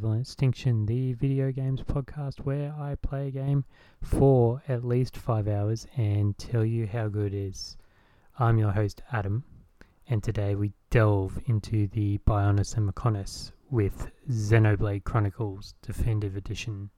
Extinction, the video games podcast where I play a game for at least five hours and tell you how good it is. I'm your host Adam, and today we delve into the Bionis and Mechonis with Xenoblade Chronicles Definitive Edition.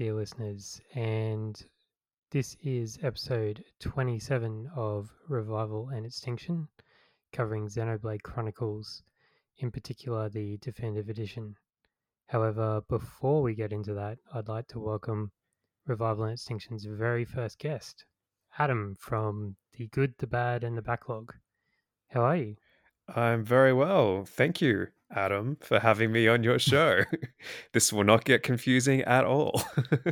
Dear listeners, and this is episode 27 of Revival and Extinction, covering Xenoblade Chronicles, in particular the Definitive Edition. However, before we get into that, I'd like to welcome Revival and Extinction's very first guest, Adam from The Good, the Bad, and the Backlog. How are you? I'm very well. Thank you, Adam, for having me on your show. this will not get confusing at all.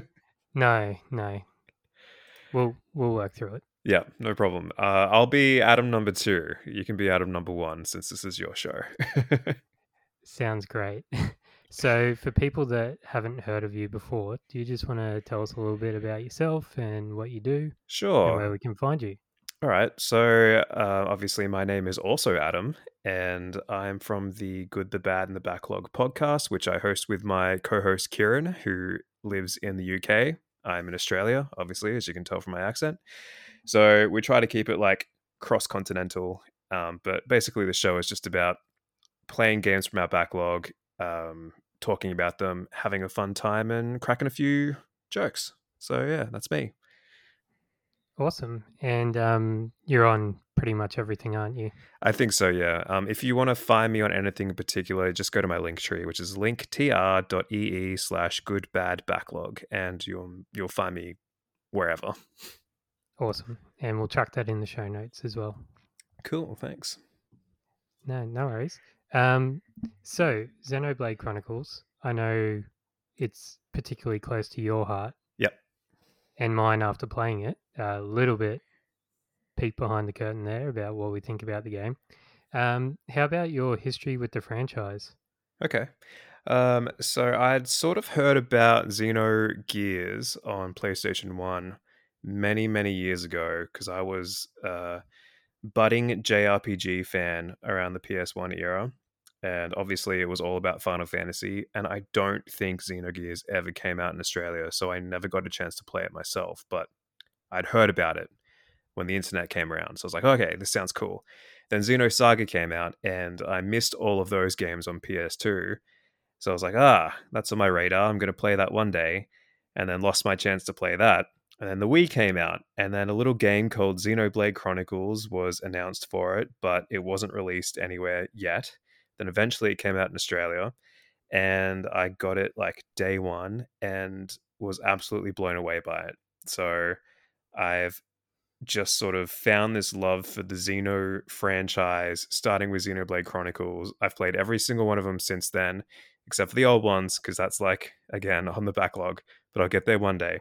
no, no. We'll we'll work through it. Yeah, no problem. Uh, I'll be Adam number two. You can be Adam number one since this is your show. Sounds great. So, for people that haven't heard of you before, do you just want to tell us a little bit about yourself and what you do? Sure. And where we can find you? All right. So, uh, obviously, my name is also Adam, and I'm from the Good, the Bad, and the Backlog podcast, which I host with my co host Kieran, who lives in the UK. I'm in Australia, obviously, as you can tell from my accent. So, we try to keep it like cross continental. Um, but basically, the show is just about playing games from our backlog, um, talking about them, having a fun time, and cracking a few jokes. So, yeah, that's me. Awesome. And um, you're on pretty much everything, aren't you? I think so, yeah. Um, if you want to find me on anything in particular, just go to my link tree, which is linktr.ee slash good bad backlog, and you'll you'll find me wherever. Awesome. And we'll chuck that in the show notes as well. Cool, thanks. No, no worries. Um, so Xenoblade Chronicles, I know it's particularly close to your heart. And mine after playing it. A little bit peek behind the curtain there about what we think about the game. Um, how about your history with the franchise? Okay. Um, so I'd sort of heard about Xenogears on PlayStation 1 many, many years ago because I was a budding JRPG fan around the PS1 era. And obviously, it was all about Final Fantasy. And I don't think Xenogears ever came out in Australia, so I never got a chance to play it myself. But I'd heard about it when the internet came around. So I was like, okay, this sounds cool. Then Xenosaga came out, and I missed all of those games on PS2. So I was like, ah, that's on my radar. I'm going to play that one day. And then lost my chance to play that. And then the Wii came out, and then a little game called Xenoblade Chronicles was announced for it, but it wasn't released anywhere yet. Then eventually it came out in Australia, and I got it like day one and was absolutely blown away by it. So I've just sort of found this love for the Xeno franchise, starting with Xenoblade Chronicles. I've played every single one of them since then, except for the old ones, because that's like, again, on the backlog, but I'll get there one day.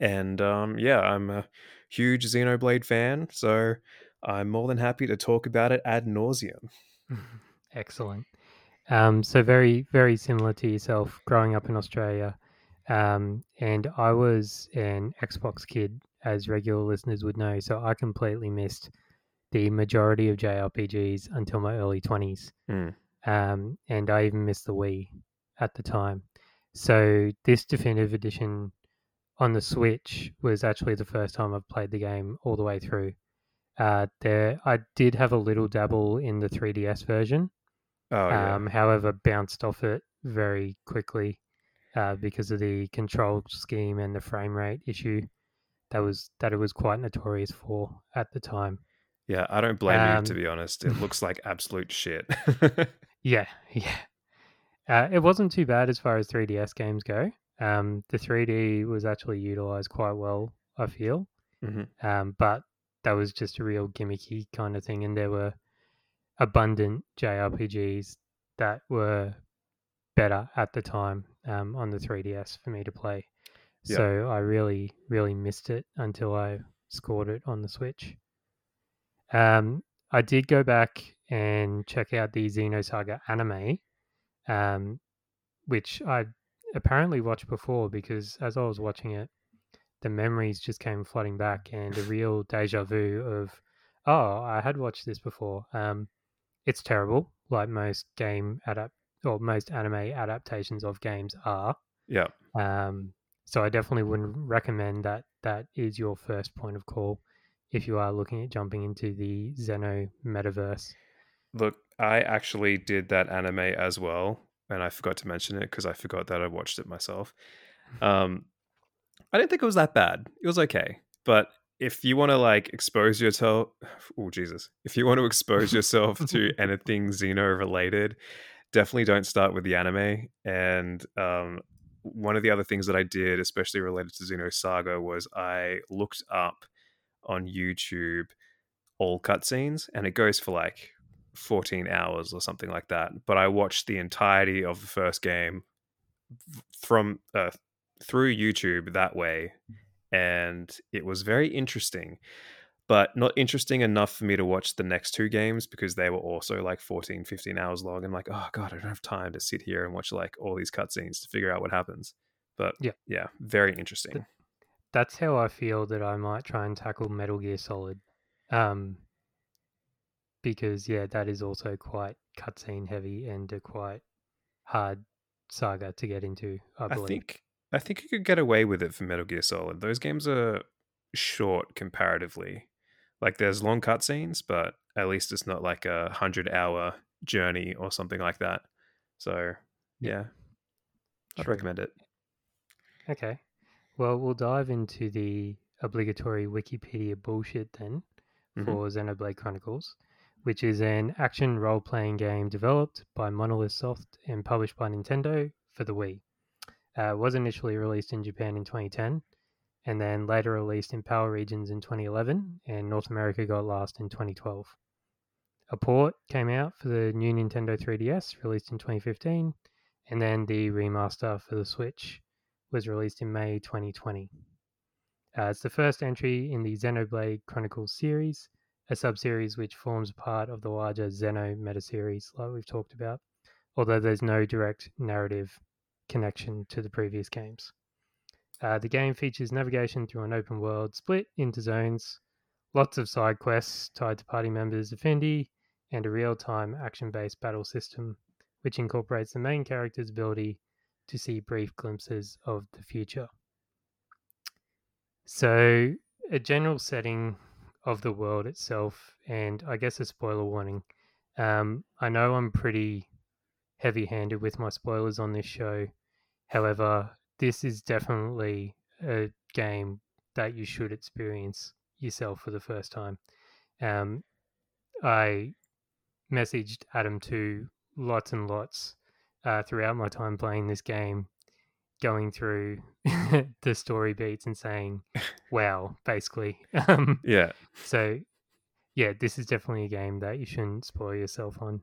And um, yeah, I'm a huge Xenoblade fan, so I'm more than happy to talk about it ad nauseum. Excellent. Um, so very, very similar to yourself, growing up in Australia, um, and I was an Xbox kid, as regular listeners would know. So I completely missed the majority of JRPGs until my early twenties, Mm. um, and I even missed the Wii at the time. So this definitive edition on the Switch was actually the first time I've played the game all the way through. Uh, there, I did have a little dabble in the 3DS version, Oh, yeah. um, however, bounced off it very quickly uh, because of the control scheme and the frame rate issue that was that it was quite notorious for at the time. Yeah, I don't blame you, to Um, be honest. It looks like absolute shit. Yeah, yeah. Uh, it wasn't too bad as far as 3DS games go. Um, the 3D was actually utilized quite well, I feel. Mhm. Um, but that was just a real gimmicky kind of thing, and there were abundant JRPGs that were better at the time um, on the 3DS for me to play. Yeah. So I really, really missed it until I scored it on the Switch. Um, I did go back and check out the Xenosaga anime, um, which I apparently watched before because as I was watching it, the memories just came flooding back and a real deja vu of, oh, I had watched this before. Um, it's terrible, like most game adapt or most anime adaptations of games are. yeah. Um, so I definitely wouldn't recommend that. That is your first point of call if you are looking at jumping into the Xeno metaverse. Look, I actually did that anime as well, and I forgot to mention it because I forgot that I watched it myself. Um, I didn't think it was that bad. It was okay, but if you want to like expose yourself, oh Jesus, if you want to expose yourself to anything Xeno related, definitely don't start with the anime. And um, one of the other things that I did, especially related to Xenosaga, was I looked up on YouTube all cutscenes, and it goes for like 14 hours or something like that. But I watched the entirety of the first game from uh, through YouTube that way, and it was very interesting. But not interesting enough for me to watch the next two games because they were also like 14, 15 hours long. And like, oh God, I don't have time to sit here and watch like all these cutscenes to figure out what happens. But Yeah. yeah, very interesting. That's how I feel that I might try and tackle Metal Gear Solid. Um, because yeah, that is also quite cutscene heavy and a quite hard saga to get into. I I believe. think I think you could get away with it for Metal Gear Solid. Those games are short comparatively. Like there's long cutscenes, but at least it's not like a hundred hour journey or something like that. So Yeah. yeah, I'd recommend it. Okay. Well, we'll dive into the obligatory Wikipedia bullshit then Mhm. for Xenoblade Chronicles, which is an action role playing game developed by Monolith Soft and published by Nintendo for the Wii. Uh, was initially released in Japan in 2010 and then later released in PAL regions in 2011 and North America got last in 2012. A port came out for the new Nintendo 3DS released in 2015 and then the remaster for the Switch was released in May 2020. Uh, it's the first entry in the Xenoblade Chronicles series, a subseries which forms part of the larger Xeno meta series, like we've talked about, although there's no direct narrative connection to the previous games. Uh, the game features navigation through an open world split into zones, lots of side quests tied to party members affinity, and a real time action based battle system, which incorporates the main character's ability to see brief glimpses of the future. So, a general setting of the world itself, and I guess a spoiler warning. Um, I know I'm pretty heavy handed with my spoilers on this show. However, this is definitely a game that you should experience yourself for the first time. Um, I messaged Adam to lots and lots uh, throughout my time playing this game, going through the story beats and saying, "Wow!" Basically, um, Yeah. so yeah, this is definitely a game that you shouldn't spoil yourself on.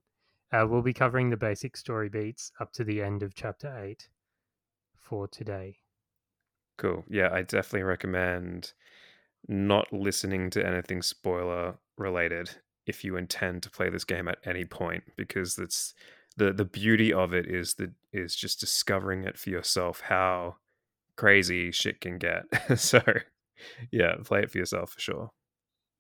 Uh, we'll be covering the basic story beats up to the end of chapter eight for today. Cool. Yeah, I definitely recommend not listening to anything spoiler related if you intend to play this game at any point because it's the the beauty of it is that is just discovering it for yourself how crazy shit can get. so yeah, play it for yourself for sure.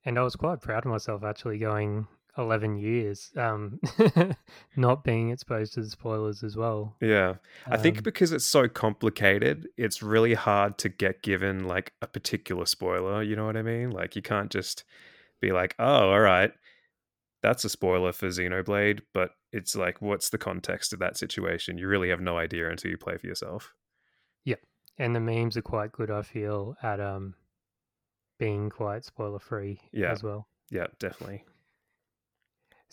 And I was quite proud of myself actually going 11 years um, not being exposed to the spoilers as well. Yeah. I think Um, because it's so complicated, it's really hard to get given like a particular spoiler, you know what I mean? Like you can't just be like, "Oh, all right. That's a spoiler for Xenoblade," but it's like what's the context of that situation? You really have no idea until you play for yourself. yeah And the memes are quite good, I feel, at um, being quite spoiler free Yeah. as well. Yeah, definitely.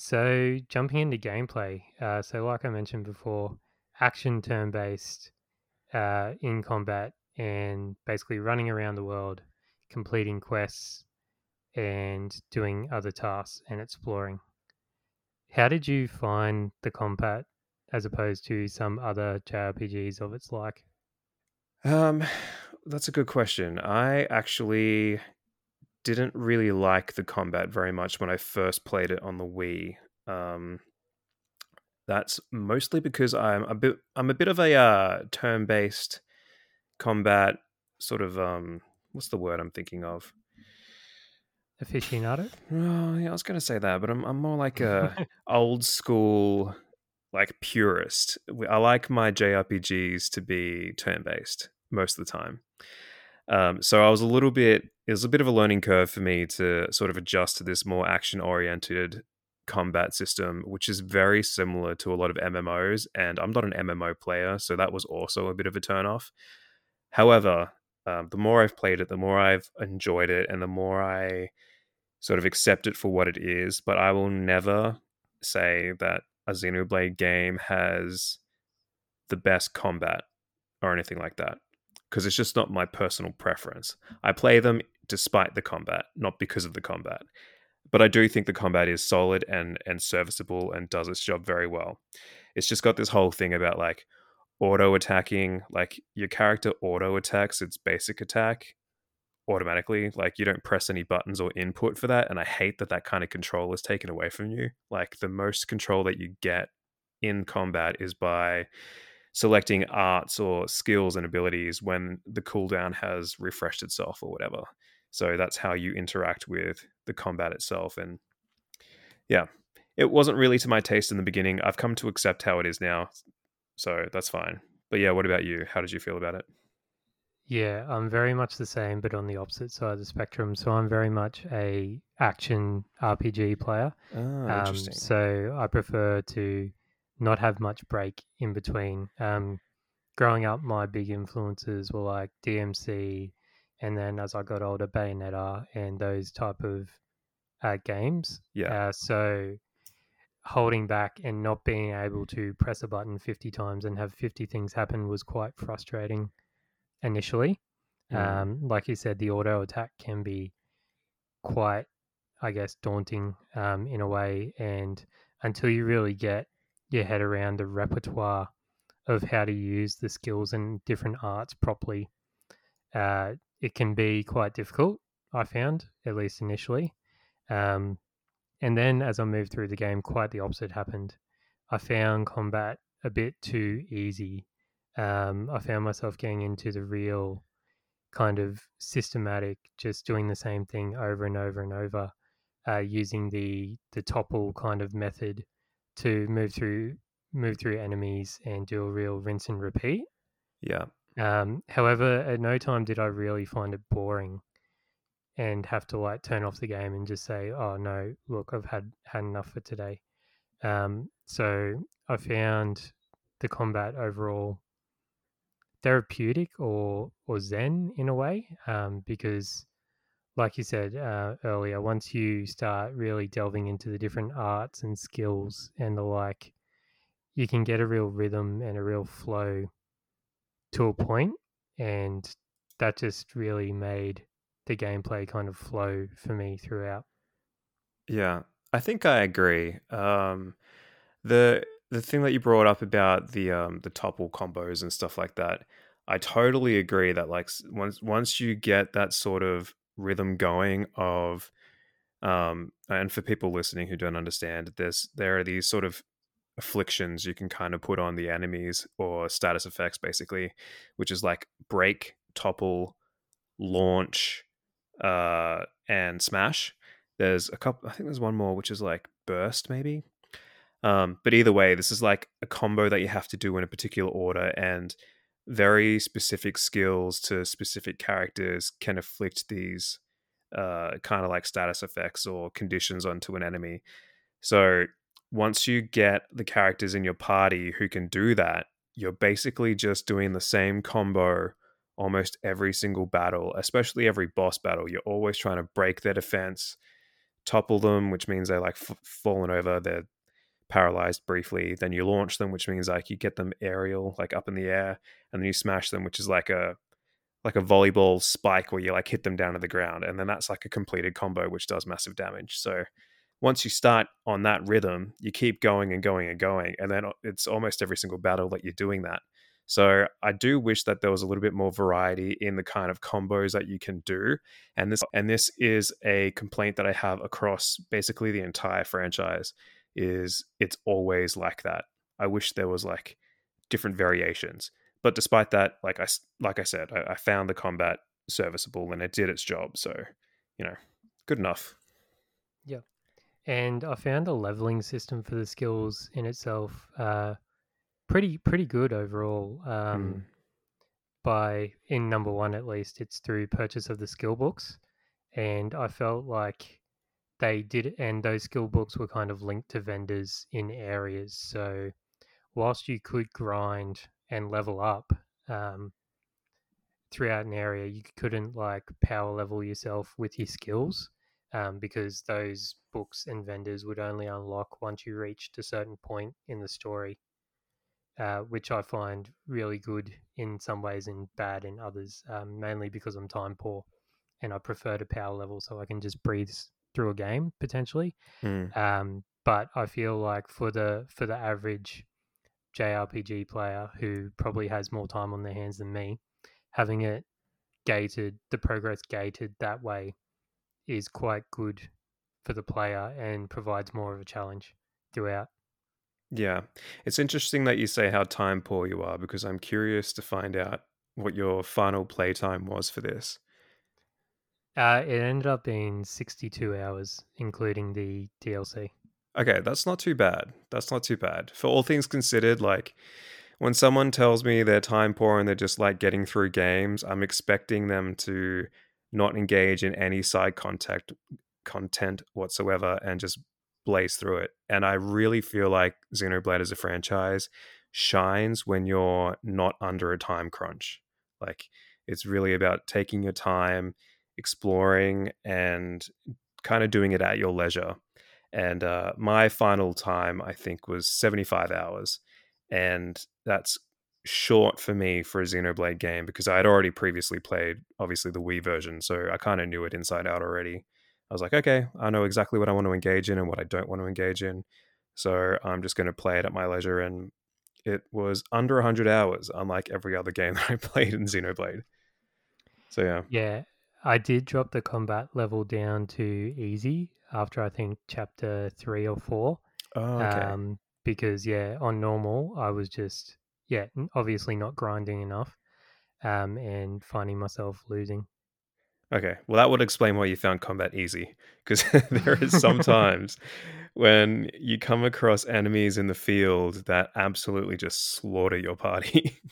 So, jumping into gameplay. Uh, so, like I mentioned before, action turn based uh, in combat and basically running around the world, completing quests and doing other tasks and exploring. How did you find the combat as opposed to some other JRPGs of its like? Um that's a good question. I actually didn't really like the combat very much when I first played it on the Wii. Um that's mostly because I'm a bit I'm a bit of a uh, turn-based combat sort of um what's the word I'm thinking of? Aficionado? Oh, yeah, I was gonna say that, but I'm I'm more like a old school like purist. I like my JRPGs to be turn-based most of the time. Um, so I was a little bit it was a bit of a learning curve for me to sort of adjust to this more action-oriented combat system, which is very similar to a lot of MMOs. And I'm not an MMO player, so that was also a bit of a turn-off. However, um, the more I've played it, the more I've enjoyed it, and the more I sort of accept it for what it is. But I will never say that a Xenoblade game has the best combat or anything like that because it's just not my personal preference. I play them despite the combat, not because of the combat. But I do think the combat is solid and and serviceable and does its job very well. It's just got this whole thing about like auto attacking, like your character auto attacks its basic attack automatically. Like you don't press any buttons or input for that. And I hate that that kind of control is taken away from you. Like the most control that you get in combat is by selecting arts or skills and abilities when the cooldown has refreshed itself or whatever. So that's how you interact with the combat itself. And yeah, it wasn't really to my taste in the beginning. I've come to accept how it is now. So that's fine. But yeah, what about you? How did you feel about it? Yeah, I'm very much the same, but on the opposite side of the spectrum. So I'm very much a action RPG player. Ah, Um, so I prefer to not have much break in between. Um, growing up, my big influences were like DMC and then as I got older, Bayonetta and those type of uh, games. Yeah. Uh, so holding back and not being able to press a button 50 times and have 50 things happen was quite frustrating initially. Mm. Um, like you said, the auto attack can be quite, I guess, daunting um, in a way. And until you really get your head around the repertoire of how to use the skills and different arts properly, uh, it can be quite difficult. I found, at least initially. Um, and then as I moved through the game, quite the opposite happened. I found combat a bit too easy. Um, I found myself getting into the real kind of systematic, just doing the same thing over and over and over, uh, using the the topple kind of method to move through move through enemies and do a real rinse and repeat. Yeah. Um, however, at no time did I really find it boring and have to like turn off the game and just say, "Oh no, look, I've had had enough for today." Um, so I found the combat overall therapeutic or or zen in a way, um, because, like you said uh, earlier, once you start really delving into the different arts and skills and the like, you can get a real rhythm and a real flow to a point, and that just really made the gameplay kind of flow for me throughout. Yeah, I think I agree. Um, the the thing that you brought up about the um, the topple combos and stuff like that, I totally agree that like once once you get that sort of rhythm going of um, and for people listening who don't understand, there's there are these sort of afflictions you can kind of put on the enemies or status effects basically, which is like break, topple, launch, uh, and smash. There's a couple. I think there's one more, which is like burst, maybe. Um, but either way, this is like a combo that you have to do in a particular order, and very specific skills to specific characters can afflict these uh, kind of like status effects or conditions onto an enemy. So once you get the characters in your party who can do that, you're basically just doing the same combo almost every single battle, especially every boss battle. You're always trying to break their defense, topple them, which means they're like f- fallen over, they're paralyzed briefly. Then you launch them, which means like you get them aerial, like up in the air, and then you smash them, which is like a like a volleyball spike where you like hit them down to the ground, and then that's like a completed combo which does massive damage. So once you start on that rhythm, you keep going and going and going, and then it's almost every single battle that you're doing that. So I do wish that there was a little bit more variety in the kind of combos that you can do. And this and this is a complaint that I have across basically the entire franchise is it's always like that. I wish there was like different variations. But despite that, like I like I said, I, I found the combat serviceable and it did its job. So, you know, good enough. Yeah. And I found the leveling system for the skills in itself uh, pretty pretty good overall. Um, Mm. By in number one at least, it's through purchase of the skill books, and I felt like they did, and those skill books were kind of linked to vendors in areas. So whilst you could grind and level up um, throughout an area, you couldn't like power level yourself with your skills um, because those books and vendors would only unlock once you reached a certain point in the story, uh, which I find really good in some ways and bad in others, um, mainly because I'm time poor and I prefer to power level so I can just breathe through a game potentially. Mm. Um, but I feel like for the for the average JRPG player who probably has more time on their hands than me, having it gated, the progress gated that way is quite good for the player and provides more of a challenge throughout. Yeah. It's interesting that you say how time poor you are because I'm curious to find out what your final playtime was for this. Uh, it ended up being 62 hours, including the DLC. Okay, that's not too bad. That's not too bad. For all things considered, like when someone tells me they're time poor and they're just like getting through games, I'm expecting them to not engage in any side contact content whatsoever and just blaze through it. And I really feel like Xenoblade as a franchise shines when you're not under a time crunch. Like It's really about taking your time, exploring, and kind of doing it at your leisure. And uh, my final time, I think, was 75 hours. And that's short for me for a Xenoblade game because I had already previously played, obviously, the Wii version. So I kind of knew it inside out already. I was like, okay, I know exactly what I want to engage in and what I don't want to engage in. So I'm just going to play it at my leisure. And it was under 100 hours, unlike every other game that I played in Xenoblade. So yeah. Yeah, I did drop the combat level down to easy after I think chapter three or four. Oh, okay. Um, because yeah, on normal I was just yeah, obviously not grinding enough, um, and finding myself losing. Okay, well that would explain why you found combat easy, because there is sometimes when you come across enemies in the field that absolutely just slaughter your party.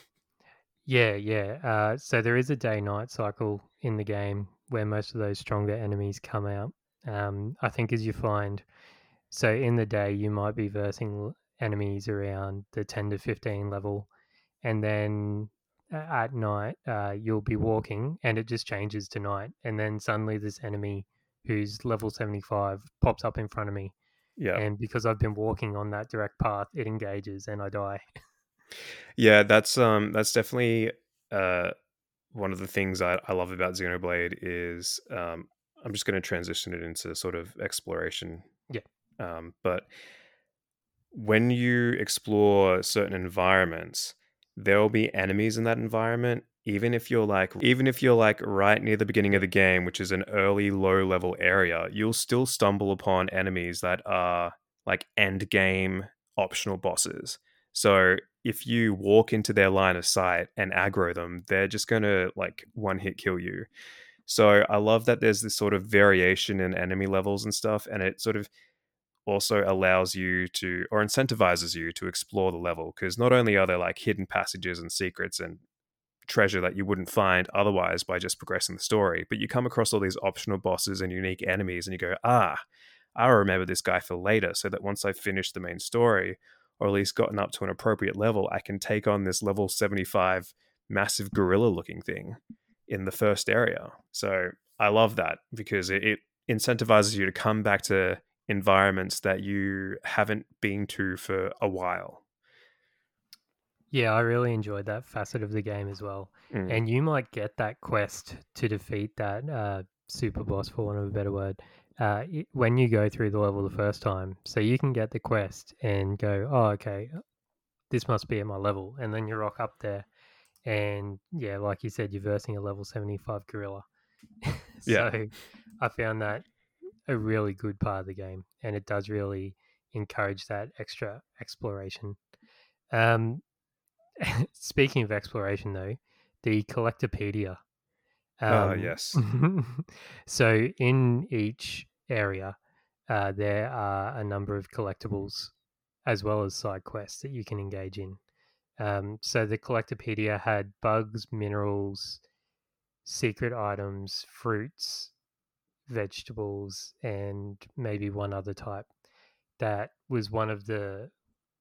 yeah, yeah. Uh, so there is a day-night cycle in the game where most of those stronger enemies come out. Um, I think as you find, so in the day you might be versing enemies around the 10 to 15 level, and then at night, uh, you'll be walking and it just changes to night. And then suddenly this enemy who's level 75 pops up in front of me. Yeah. And because I've been walking on that direct path, it engages and I die. Yeah, that's um that's definitely uh one of the things I, I love about Xenoblade is um I'm just going to transition it into sort of exploration. Yeah. Um, but when you explore certain environments, there will be enemies in that environment even if you're like even if you're like right near the beginning of the game which is an early low level area you'll still stumble upon enemies that are like end game optional bosses so if you walk into their line of sight and aggro them they're just going to like one hit kill you. So i love that there's this sort of variation in enemy levels and stuff and it sort of also allows you to or incentivizes you to explore the level because not only are there like hidden passages and secrets and treasure that you wouldn't find otherwise by just progressing the story but you come across all these optional bosses and unique enemies and you go ah i'll remember this guy for later so that once i've finished the main story or at least gotten up to an appropriate level i can take on this level 75 massive gorilla looking thing in the first area so i love that because it, it incentivizes you to come back to environments that you haven't been to for a while. Yeah, I really enjoyed that facet of the game as well. Mm. And you might get that quest to defeat that uh, super boss, for want of a better word, uh, when you go through the level the first time. So you can get the quest and go, oh, okay, this must be at my level. And then you rock up there. And yeah, like you said, you're versing a level 75 gorilla. so yeah. I found that a really good part of the game, and it does really encourage that extra exploration. Um, speaking of exploration, though, the Collectopedia. Oh, um, yes. so in each area, uh, there are a number of collectibles as well as side quests that you can engage in. Um, so the Collectopedia had bugs, minerals, secret items, fruits, vegetables, and maybe one other type. That was one of the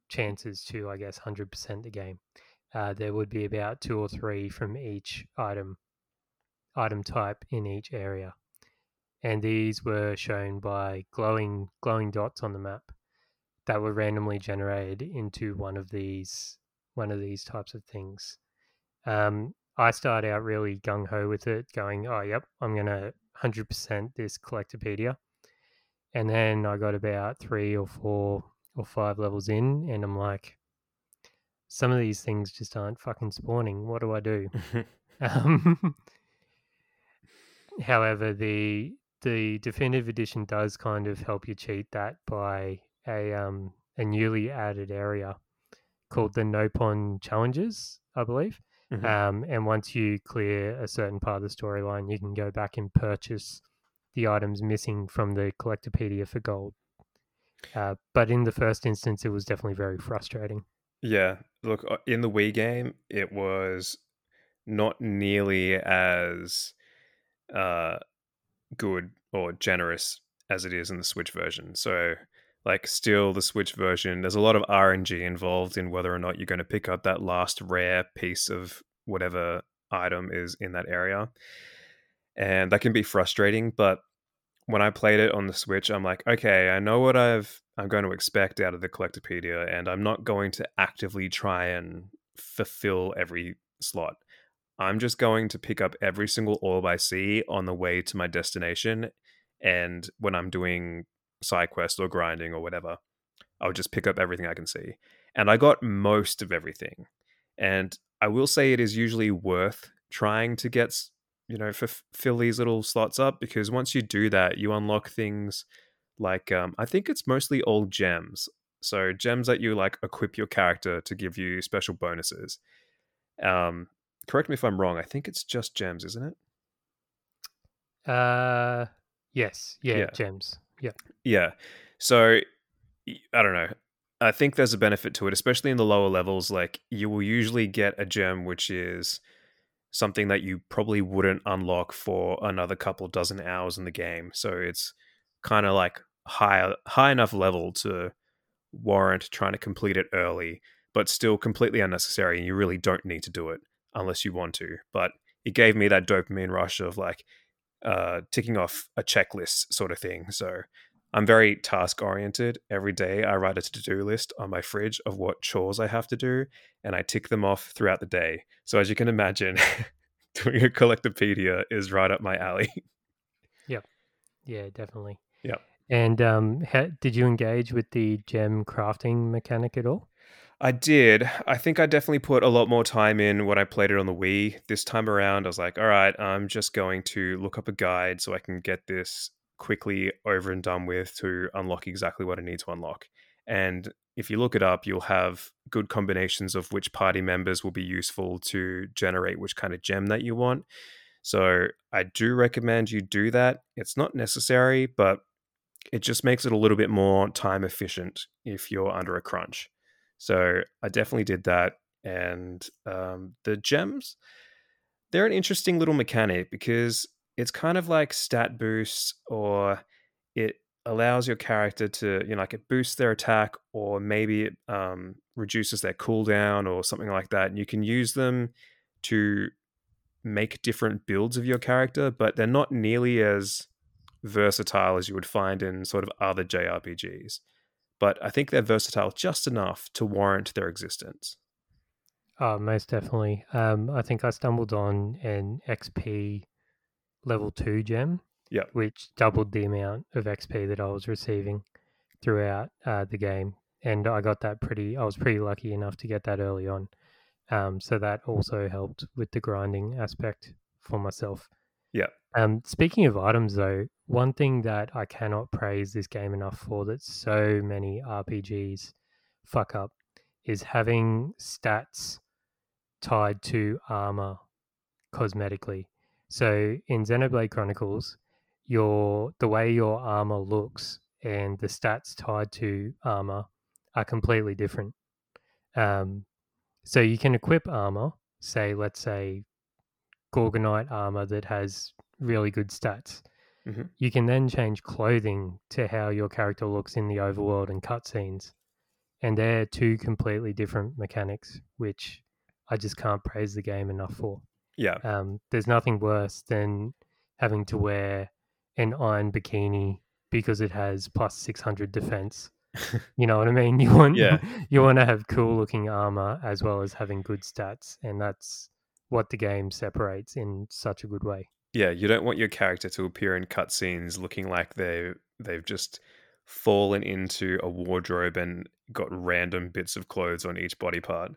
chances to, I guess, 100% the game. Uh, there would be about two or three from each item item type in each area, and these were shown by glowing glowing dots on the map that were randomly generated into one of these one of these types of things. Um, I started out really gung ho with it, going, "Oh, yep, I'm gonna 100% this Collectopedia. And then I got about three or four or five levels in, and I'm like, some of these things just aren't fucking spawning. What do I do? um, however, the the definitive edition does kind of help you cheat that by a um, a newly added area called the Nopon Challenges, I believe. Mm-hmm. Um, and once you clear a certain part of the storyline, you can go back and purchase the items missing from the Collectopedia for gold. Uh, but in the first instance, it was definitely very frustrating. Yeah, look, uh, in the Wii game, it was not nearly as uh, good or generous as it is in the Switch version. So like still the Switch version, there's a lot of RNG involved in whether or not you're going to pick up that last rare piece of whatever item is in that area. And that can be frustrating, but when I played it on the Switch, I'm like, okay, I know what I've I'm going to expect out of the Collectopedia, and I'm not going to actively try and fulfill every slot. I'm just going to pick up every single orb I see on the way to my destination, and when I'm doing side quests or grinding or whatever, I'll just pick up everything I can see. And I got most of everything. And I will say it is usually worth trying to get you know f- fill these little slots up because once you do that you unlock things like um, i think it's mostly all gems so gems that you like equip your character to give you special bonuses um, correct me if i'm wrong i think it's just gems isn't it? Uh yes. Yeah, Yeah. gems. Yeah. Yeah. So I don't know. I think there's a benefit to it especially in the lower levels like you will usually get a gem which is something that you probably wouldn't unlock for another couple dozen hours in the game. So it's kind of like high high enough level to warrant trying to complete it early, but still completely unnecessary and you really don't need to do it unless you want to. But it gave me that dopamine rush of like uh ticking off a checklist sort of thing. So I'm very task oriented. Every day I write a to-do list on my fridge of what chores I have to do and I tick them off throughout the day. So as you can imagine, doing a collectopedia is right up my alley. Yep. Yeah definitely Yep. and um did you engage with the gem crafting mechanic at all I did. I think I definitely put a lot more time in when I played it on the Wii. This time around, I was like, all right, I'm just going to look up a guide so I can get this quickly over and done with to unlock exactly what I need to unlock. And if you look it up, you'll have good combinations of which party members will be useful to generate which kind of gem that you want. So I do recommend you do that. It's not necessary, but it just makes it a little bit more time efficient if you're under a crunch. So I definitely did that. And um, the gems, they're an interesting little mechanic because it's kind of like stat boosts or it allows your character to, you know, like it boosts their attack or maybe it um, reduces their cooldown or something like that. And you can use them to make different builds of your character, but they're not nearly as versatile as you would find in sort of other JRPGs. But I think they're versatile just enough to warrant their existence. Oh, most definitely. Um, I think I stumbled on an XP level two gem, Yep. which doubled the amount of XP that I was receiving throughout uh, the game, and I got that pretty. I was pretty lucky enough to get that early on, um, so that also helped with the grinding aspect for myself. Yep. Um, speaking of items, though, one thing that I cannot praise this game enough for that so many RPGs fuck up is having stats tied to armor cosmetically. So in Xenoblade Chronicles, your the way your armor looks and the stats tied to armor are completely different. Um, so you can equip armor, say let's say Gorgonite armor that has really good stats. Mhm. You can then change clothing to how your character looks in the overworld and cutscenes. And they're two completely different mechanics, which I just can't praise the game enough for. Yeah. Um, there's nothing worse than having to wear an iron bikini because it has plus 600 defense. You know what I mean? You want Yeah. you want to have cool looking armor as well as having good stats, and that's what the game separates in such a good way. Yeah, you don't want your character to appear in cutscenes looking like they they've just fallen into a wardrobe and got random bits of clothes on each body part.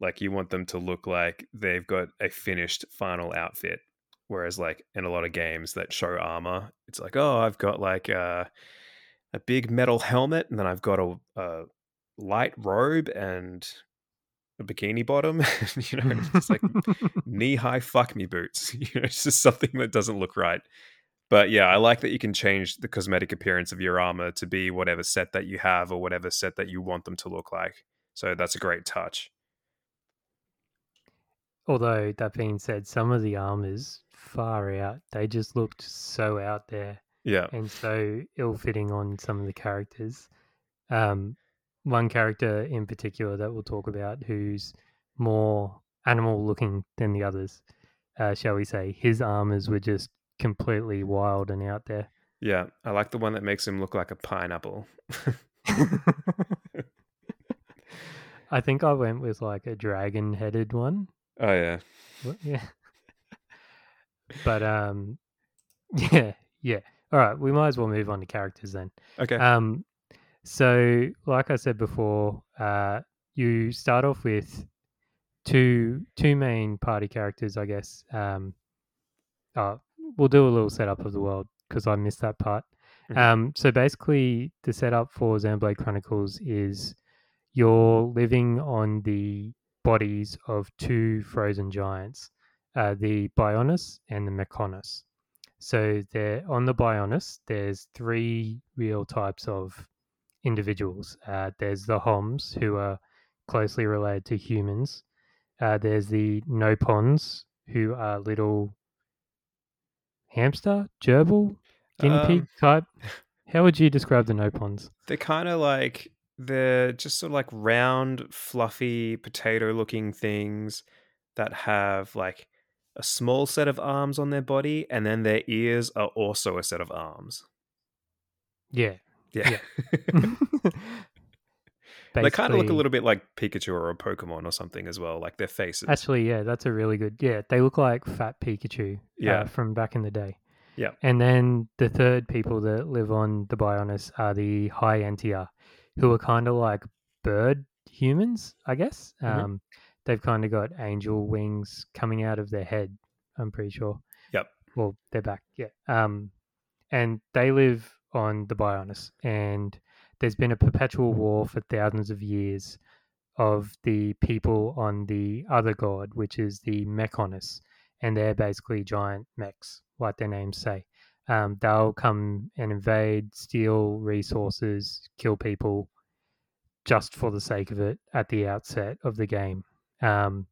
Like you want them to look like they've got a finished final outfit. Whereas like in a lot of games that show armor, it's like, oh, I've got like a, a big metal helmet, and then I've got a, a light robe and a bikini bottom. you know, it's just like knee high fuck me boots. You know, it's just something that doesn't look right. But yeah, I like that you can change the cosmetic appearance of your armor to be whatever set that you have or whatever set that you want them to look like. So that's a great touch. Although that being said, some of the armors far out. They just looked so out there Yeah. and so ill fitting on some of the characters. Um, one character in particular that we'll talk about who's more animal looking than the others, uh, shall we say. His armors were just completely wild and out there. Yeah, I like the one that makes him look like a pineapple. I think I went with like a dragon headed one. Oh yeah. What- Yeah. but um yeah, yeah. All right, we might as well move on to characters then. Okay. Um so like I said before, uh you start off with two two main party characters, I guess. Um uh, we'll do a little setup of the world because I missed that part. Mhm. Um so basically the setup for Xenoblade Chronicles is you're living on the bodies of two frozen giants, uh, the Bionis and the Mechonis. So there on the Bionis, there's three real types of individuals. Uh, there's the Homs, who are closely related to humans. Uh, there's the Nopons, who are little hamster, gerbil, guinea Um, pig type. How would you describe the Nopons? They're kind of like they're just sort of like round, fluffy, potato-looking things that have like a small set of arms on their body, and then their ears are also a set of arms. Yeah. Yeah, they kind of look a little bit like Pikachu or a Pokemon or something as well, like their faces. Actually, yeah, that's a really good. Yeah, they look like fat Pikachu. Yeah. uh, from back in the day. Yeah. And then the third people that live on the Bionis are the High Entia, who are kind of like bird humans, I guess. Mhm. Um, they've kind of got angel wings coming out of their head. I'm pretty sure. Yep. Well, they're back. Yeah. Um, and they live on the Bionis, and there's been a perpetual war for thousands of years of the people on the other god, which is the Mechonis, and they're basically giant mechs, like their names say. Um, they'll come and invade, steal resources, kill people, just for the sake of it at the outset of the game. Um,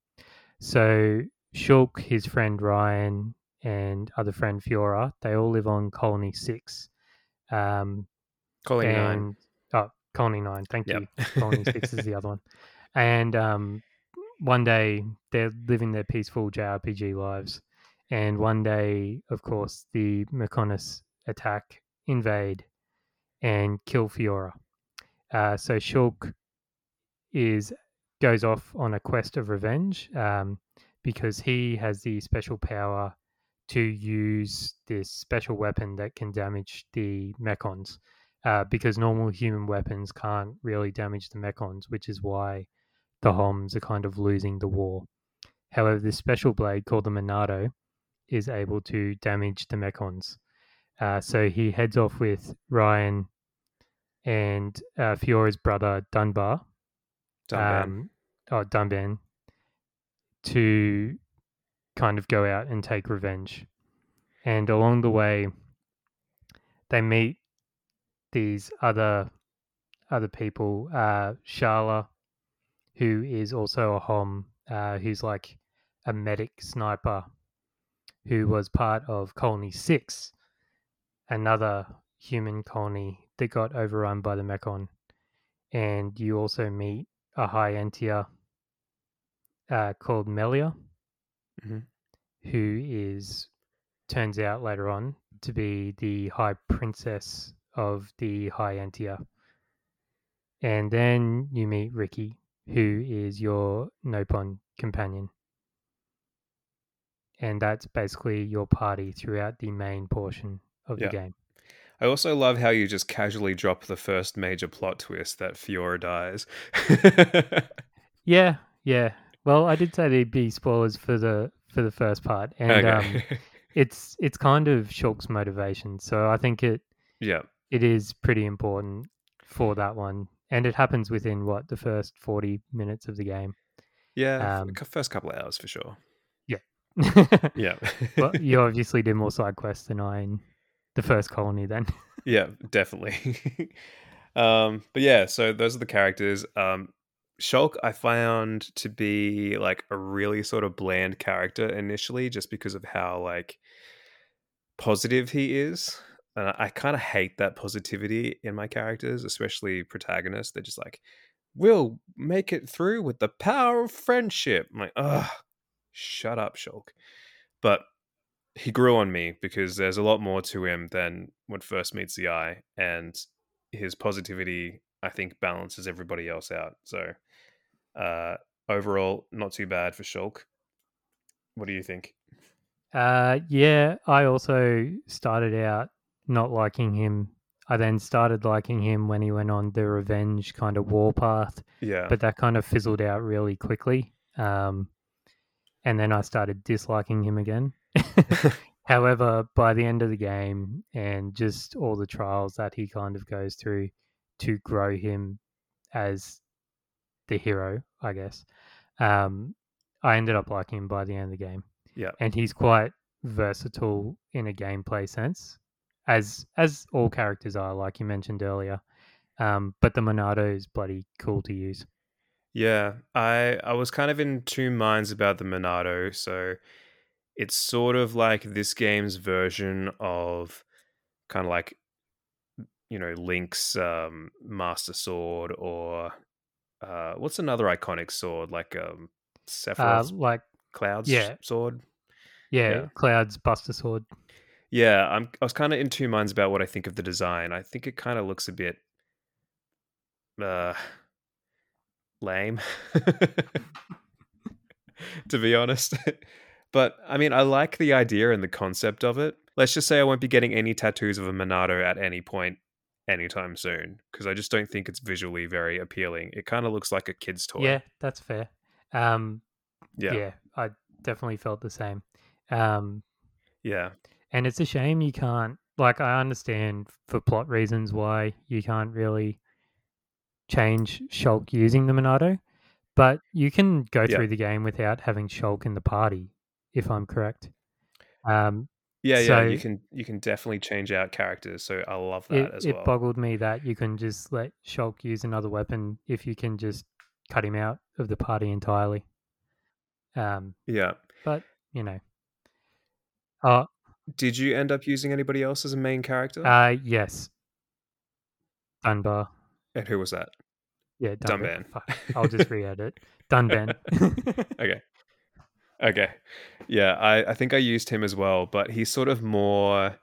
so Shulk, his friend Ryan, and other friend Fiora, they all live on Colony Six. Um, Colony nine. oh, Colony Nine. Thank Yep. you. Colony Six is the other one. And um, one day they're living their peaceful JRPG lives, and one day, of course, the Mechonis attack, invade, and kill Fiora. Uh, so Shulk is goes off on a quest of revenge um, because he has the special power to use this special weapon that can damage the mechons uh, because normal human weapons can't really damage the mechons, which is why the Homs are kind of losing the war. However, this special blade called the Monado is able to damage the mechons. Uh, so he heads off with Ryan and uh, Fiora's brother Dunbar, Dunban. um, oh, Dunban, to kind of go out and take revenge. And along the way, they meet these other other people. Uh, Sharla, who is also a Hom, uh, who's like a medic sniper, who was part of Colony Six, another human colony that got overrun by the Mechon. And you also meet a high Entia uh, called Melia, Mhm. who is turns out later on to be the High Princess of the High Entia. And then you meet Riki, who is your Nopon companion. And that's basically your party throughout the main portion of Yeah. the game. I also love how you just casually drop the first major plot twist that Fiora dies. Yeah, yeah. Well, I did say there'd be spoilers for the for the first part, and um, it's it's kind of Shulk's motivation. So I think it yeah. it is pretty important for that one, and it happens within what the first forty minutes of the game. Yeah. Um, first couple of hours for sure. Yeah, Yeah. Well, you obviously did more side quests than I in the first colony. Then, yeah, definitely. um, but yeah, so those are the characters. Um, Shulk, I found to be like a really sort of bland character initially, just because of how like positive he is. And I, kind of hate that positivity in my characters, especially protagonists. They're just like we'll make it through with the power of friendship. I'm like, ugh, shut up, Shulk. But he grew on me because there's a lot more to him than what first meets the eye, and his positivity, I think, balances everybody else out. So, uh, overall, not too bad for Shulk. What do you think? Uh, yeah, I also started out not liking him. I then started liking him when he went on the revenge kind of warpath, Yeah, but that kind of fizzled out really quickly. Um, and then I started disliking him again. However, by the end of the game and just all the trials that he kind of goes through to grow him as the hero, I guess, um, I ended up liking him by the end of the game. yeah, And he's quite versatile in a gameplay sense, as as all characters are, like you mentioned earlier. Um, but the Monado is bloody cool to use. yeah. I I was kind of in two minds about the Monado. So it's sort of like this game's version of kind of like you know Link's um, Master Sword or uh, what's another iconic sword like um, Uh, like Cloud's yeah. sword. yeah, Yeah. Cloud's Buster Sword. Yeah, I'm. I was kind of in two minds about what I think of the design. I think it kind of looks a bit uh, lame, to be honest. but I mean, I like the idea and the concept of it. Let's just say I won't be getting any tattoos of a Monado at any point anytime soon because I just don't think it's visually very appealing. It kind of looks like a kid's toy. Yeah, that's fair. Um, yeah, yeah. I definitely felt the same. Um, yeah, and it's a shame you can't. Like, I understand for plot reasons why you can't really change Shulk using the Monado, but you can go Yeah. through the game without having Shulk in the party, if I'm correct. Um, yeah, yeah. You can you can definitely change out characters, so I love it, that as it well. boggled me that you can just let Shulk use another weapon if you can just cut him out of the party entirely. Um, yeah. but you know, uh, Did you end up using anybody else as a main character? uh yes, Dunbar. and who was that? Yeah, Dunban. Dunban. I'll just re-edit Dunban. Okay. Okay. Yeah, I, I think I used him as well, but he's sort of more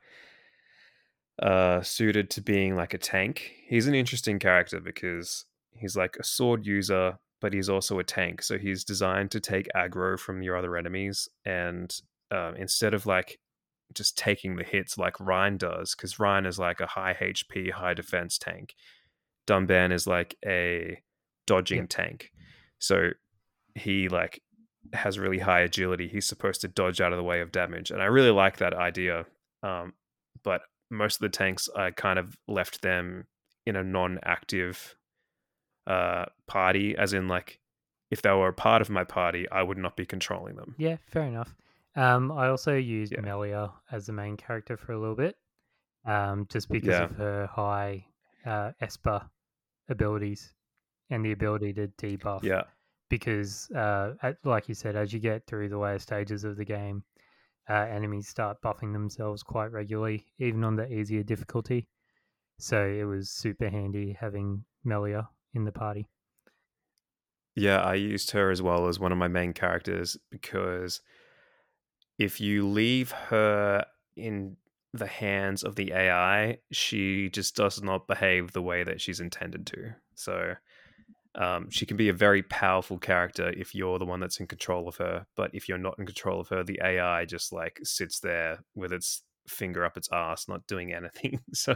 uh suited to being like a tank. He's an interesting character because he's like a sword user, but he's also a tank. So he's designed to take aggro from your other enemies and um, instead of like just taking the hits like Ryan does, because Ryan is like a high HP, high defense tank. Dunban is like a dodging Yep. tank. So he like has really high agility. He's supposed to dodge out of the way of damage. And I really like that idea. Um, but most of the tanks I kind of left them in a non-active uh party, as in like if they were a part of my party, I would not be controlling them. yeah, fair enough. Um, I also used Yeah. Melia as the main character for a little bit, um, just because Yeah. of her high uh, Esper abilities and the ability to debuff. Yeah. Because, uh, at, like you said, as you get through the later stages of the game, uh, enemies start buffing themselves quite regularly, even on the easier difficulty. So it was super handy having Melia in the party. Yeah, I used her as well as one of my main characters because if you leave her in the hands of the AI, she just does not behave the way that she's intended to. So um, she can be a very powerful character if you're the one that's in control of her. But if you're not in control of her, the AI just like sits there with its finger up its ass, not doing anything. so,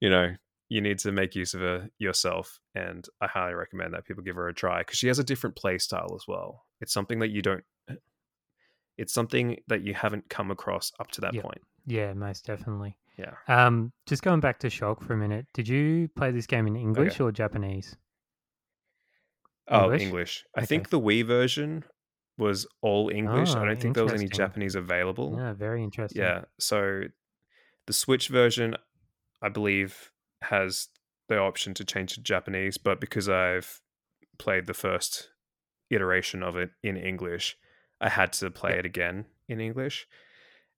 you know, you need to make use of her yourself. And I highly recommend that people give her a try because she has a different play style as well. It's something that you don't. It's something that you haven't come across up to that point. Yeah, most definitely. Yeah. Um, just going back to Shulk for a minute, did you play this game in English or Japanese? Oh, English? English. I Okay. think the Wii version was all English. I Oh, don't think there was any. Japanese available. Yeah, very interesting. Yeah. So the Switch version, I believe, has the option to change to Japanese, but because I've played the first iteration of it in English, I had to play it again in English.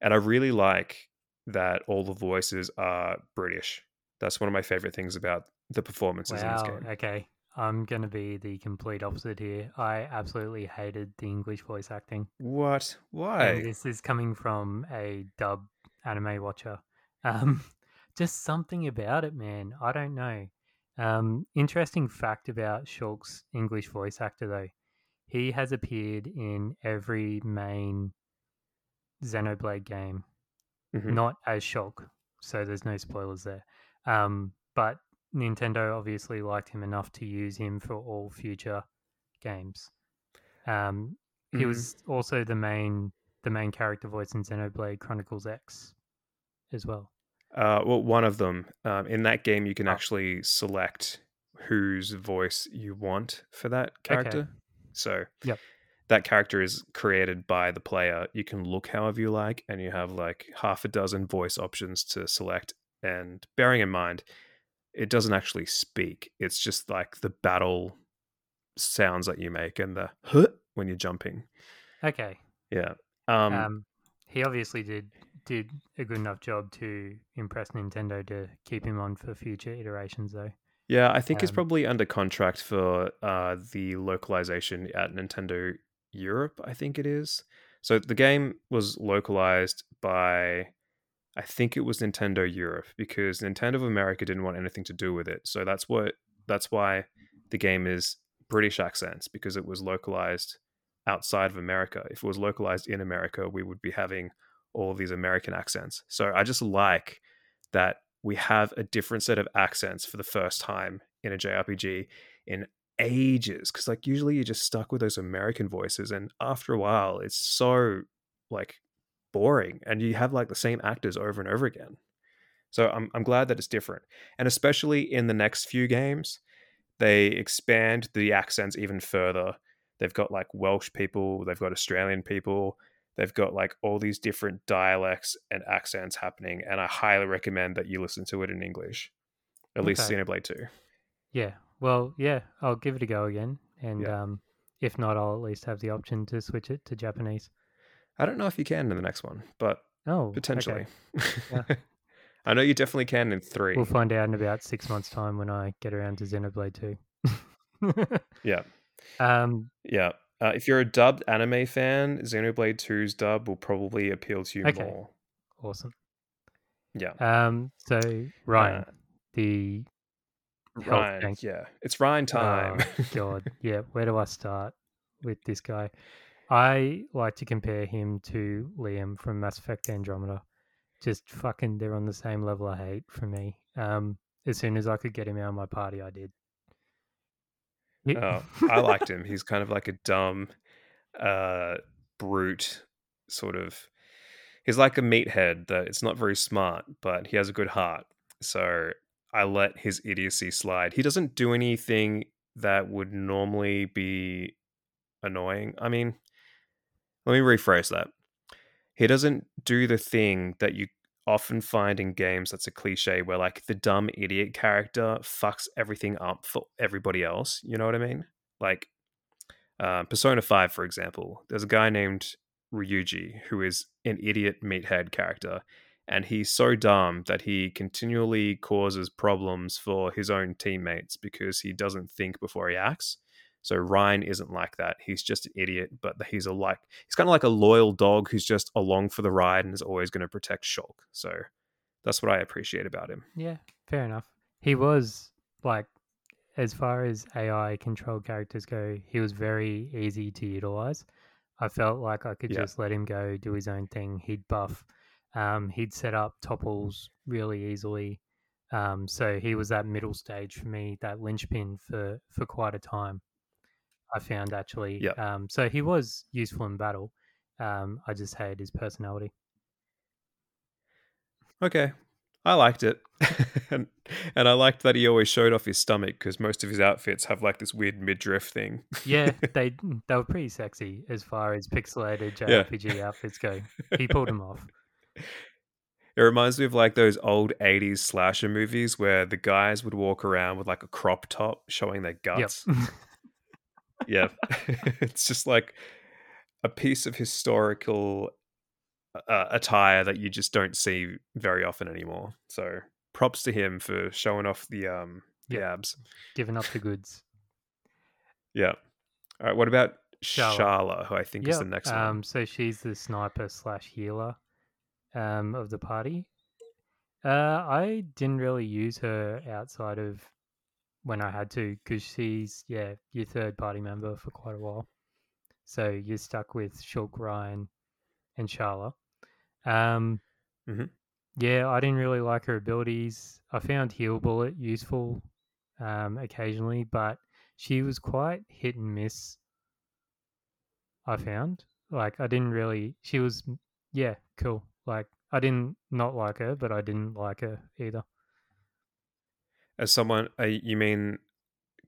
And I really like that all the voices are British. That's one of my favorite things about the performances in this game. Okay. I'm going to be the complete opposite here. I absolutely hated the English voice acting. What? And Why? this is coming from a dub anime watcher. Um, just something about it, man. I don't know. Um, interesting fact about Shulk's English voice actor, though. He has appeared in every main Xenoblade game, Mhm. not as Shulk, so there's no spoilers there. Um, but Nintendo obviously liked him enough to use him for all future games. Um, he Mhm. was also the main the main character voice in Xenoblade Chronicles X as well. Uh, well, one of them. Um, in that game, you can Oh. actually select whose voice you want for that character. Okay. So, Yep. that character is created by the player. You can look however you like, and you have like half a dozen voice options to select. And bearing in mind, it doesn't actually speak. It's just like the battle sounds that you make and the huh when you're jumping. Okay. Yeah. Um, Um, he obviously did did a good enough job to impress Nintendo to keep him on for future iterations, though. Yeah, I think he's Um, probably under contract for uh, the localization at Nintendo Europe, I think it is. So the game was localized by, I think it was Nintendo Europe because Nintendo of America didn't want anything to do with it. So that's what that's why the game is British accents because it was localized outside of America. If it was localized in America, we would be having all these American accents. So I just like that we have a different set of accents for the first time in a JRPG in ages because like usually you're just stuck with those American voices and after a while it's so like boring and you have like the same actors over and over again. So I'm I'm glad that it's different. And especially in the next few games, they expand the accents even further. They've got like Welsh people, they've got Australian people, they've got like all these different dialects and accents happening and i highly recommend that you listen to it in english at least Okay. xenoblade 2 Yeah. Well, yeah, I'll give it a go again, and Yeah. um, if not, I'll at least have the option to switch it to Japanese. I don't know if you can in the next one but Oh, okay. potentially Yeah. i know you definitely can in 3 We'll find out in about six months' time when I get around to Xenoblade 2. yeah um, yeah uh, if you're a dubbed anime fan xenoblade 2's dub will probably appeal to you Okay. more awesome. yeah Um, so Ryan, Uh, the ryan yeah it's ryan time Oh, God, yeah. Where do I start with this guy? I like to compare him to Liam from Mass Effect Andromeda. Just fucking, they're on the same level of hate for me. Um, as soon as I could get him out of my party, I did. Oh, I liked him. He's kind of like a dumb, uh, brute sort of. He's like a meathead that it's not very smart, but he has a good heart. So I let his idiocy slide. He doesn't do anything that would normally be annoying. I mean, let me rephrase that. He doesn't do the thing that you often find in games that's a cliche where like the dumb idiot character fucks everything up for everybody else. You know what I mean? Like uh, Persona 5, for example, there's a guy named Ryuji who is an idiot meathead character. And he's so dumb that he continually causes problems for his own teammates because he doesn't think before he acts. So Ryan isn't like that. He's just an idiot, but he's a like he's kind of like a loyal dog who's just along for the ride and is always going to protect Shulk. So that's what I appreciate about him. yeah, fair enough. He was like, as far as AI controlled characters go, he was very easy to utilize. I felt like I could Yeah. just let him go do his own thing. He'd buff. Um, he'd set up topples really easily. Um, so he was that middle stage for me, that linchpin for for quite a time. I found actually. Yeah. Um, so he was useful in battle. Um, I just hated his personality. Okay. I liked it. and, and I liked that he always showed off his stomach because most of his outfits have like this weird midriff thing. Yeah, they they were pretty sexy as far as pixelated Yeah. Outfits go. He pulled them off. It reminds me of like those old 80s slasher movies where the guys would walk around with like a crop top showing their guts. Yep. Yeah. it's just like a piece of historical uh, attire that you just don't see very often anymore. So props to him for showing off the um the Yep. abs. Giving up the goods. Yeah. All right. What about. Sharla, who I think is the Yep, next um, one? so she's the sniper slash healer um, of the party. Uh, I didn't really use her outside of when I had to because she's yeah your third party member for quite a while. So you're stuck with Shulk, Ryan, and Sharla. Um, Mhm. Yeah, I didn't really like her abilities. I found Heal Bullet useful um, occasionally, but she was quite hit and miss. I found like I didn't really. She was yeah cool. Like I didn't not like her, but I didn't like her either. As someone, uh, you mean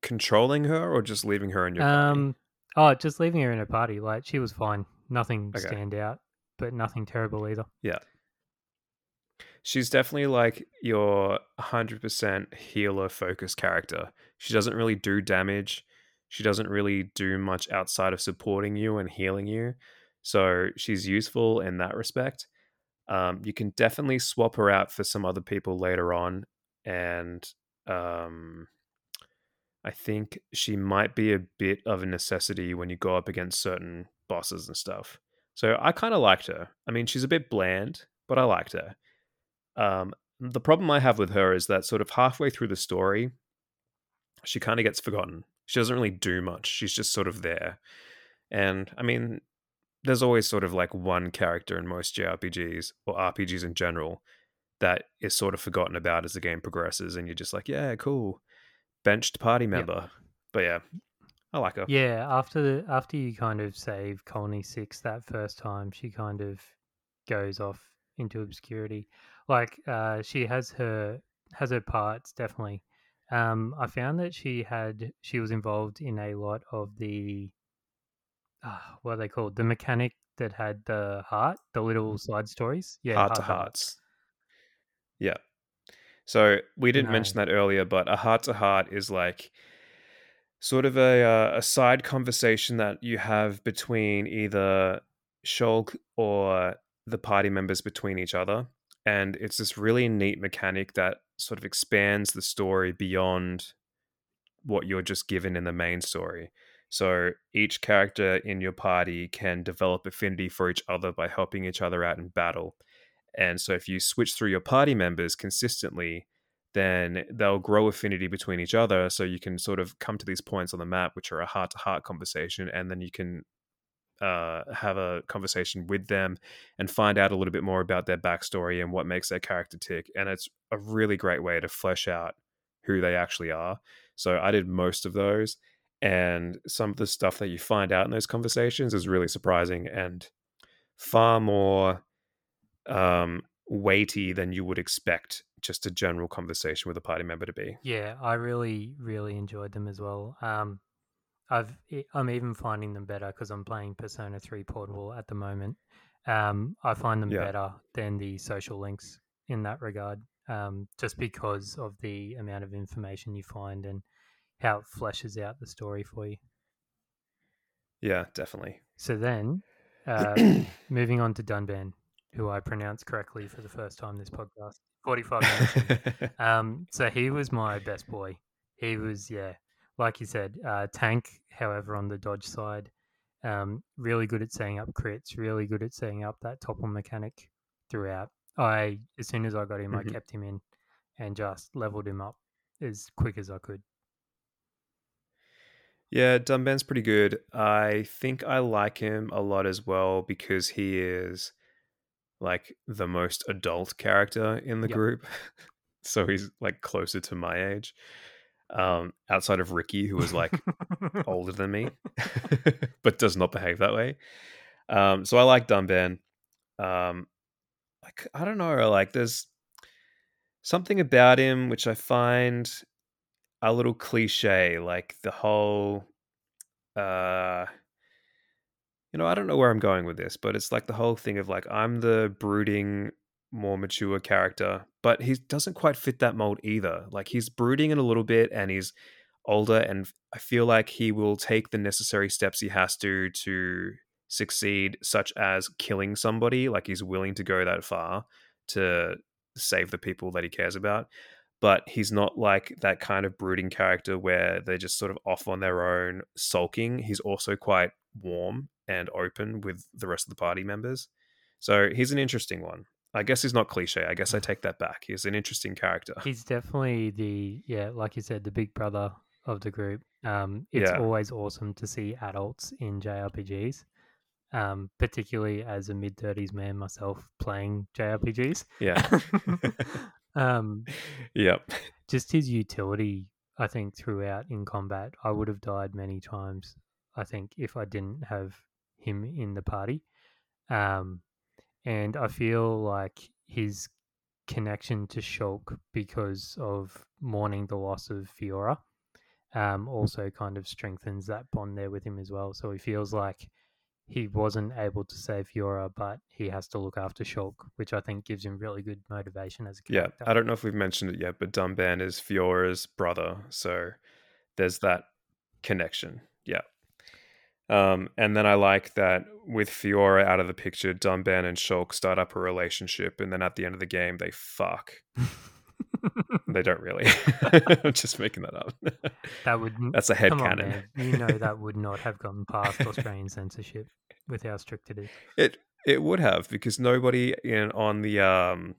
controlling her or just leaving her in your party? Um, oh, just leaving her in a party. Like she was fine. Nothing Okay. stand out, but nothing terrible either. Yeah. She's definitely like your 100% healer focused character. She doesn't really do damage. She doesn't really do much outside of supporting you and healing you. So she's useful in that respect. Um, you can definitely swap her out for some other people later on. And um, I think she might be a bit of a necessity when you go up against certain bosses and stuff. So I kind of liked her. I mean, she's a bit bland, but I liked her. Um, the problem I have with her is that sort of halfway through the story, she kind of gets forgotten. She doesn't really do much. She's just sort of there. And I mean, there's always sort of like one character in most JRPGs or RPGs in general that is sort of forgotten about as the game progresses, and you're just like, yeah, cool, benched party member. But yeah, I like her. Yeah, after the after you kind of save Colony Six that first time, she kind of goes off into obscurity. Like uh, she has her has her parts definitely. Um, I found that she had she was involved in a lot of the uh, what are they called? The mechanic that had the heart, the little side stories. Yeah, heart to hearts. Yeah. So we didn't No. mention that earlier, but a heart to heart is like sort of a uh, a side conversation that you have between either Shulk or the party members between each other, and it's this really neat mechanic that sort of expands the story beyond what you're just given in the main story. So each character in your party can develop affinity for each other by helping each other out in battle. And so if you switch through your party members consistently, then they'll grow affinity between each other. So you can sort of come to these points on the map, which are a heart to heart conversation, and then you can uh, have a conversation with them and find out a little bit more about their backstory and what makes their character tick. And it's a really great way to flesh out who they actually are. So I did most of those. And some of the stuff that you find out in those conversations is really surprising and far more um, weighty than you would expect just a general conversation with a party member to be. Yeah, I really really enjoyed them as well. Um, I've I'm even finding them better because I'm playing Persona Three Portable at the moment. Um, I find them Yeah. better than the social links in that regard, um, just because of the amount of information you find and how it fleshes out the story for you. Yeah, definitely. So then, uh, moving on to Dunban, who I pronounced correctly for the first time this podcast. Forty five minutes. Um, so he was my best boy. He was, yeah, like you said, uh, tank. However, on the dodge side, um, really good at setting up crits. Really good at setting up that topple mechanic throughout. I, as soon as I got him, I Mhm. kept him in and just leveled him up as quick as I could. Yeah, Dunban's pretty good. I think I like him a lot as well because he is like the most adult character in the Yep. group. so he's like closer to my age. Um, outside of Riki, who is like older than me, but does not behave that way. Um, so I like Dunban. Um, like I don't know, like there's something about him which I find a little cliche, like the whole uh you know, I don't know where I'm going with this, but it's like the whole thing of like I'm the brooding, more mature character, but he doesn't quite fit that mold either. Like he's brooding in a little bit and he's older and I feel like he will take the necessary steps he has to to succeed such as killing somebody, like he's willing to go that far to save the people that he cares about. but he's not like that kind of brooding character where they're just sort of off on their own, sulking. He's also quite warm and open with the rest of the party members. So he's an interesting one. I guess he's not cliche. I guess I take that back. He's an interesting character. He's definitely the yeah, like you said, the big brother of the group. Um, it's Yeah. always awesome to see adults in JRPGs, um, particularly as a mid thirties man myself playing JRPGs. Yeah. um, yep. just his utility, I think, throughout in combat. I would have died many times. I think if I didn't have him in the party, um, and I feel like his connection to Shulk because of mourning the loss of Fiora um, also kind of strengthens that bond there with him as well. So he feels like he wasn't able to save Fiora, but he has to look after Shulk, which I think gives him really good motivation as a character. Yeah. I don't know if we've mentioned it yet, but Dunban is Fiora's brother. So there's that connection. Yeah. Um, and then I like that with Fiora out of the picture, Dunban and Shulk start up a relationship, and then at the end of the game, they fuck. They don't really. I'm just making that up. that would That's a head come on, canon. man. You know that would not have gotten past Australian censorship with how strict it is. It it would have because nobody in on the um,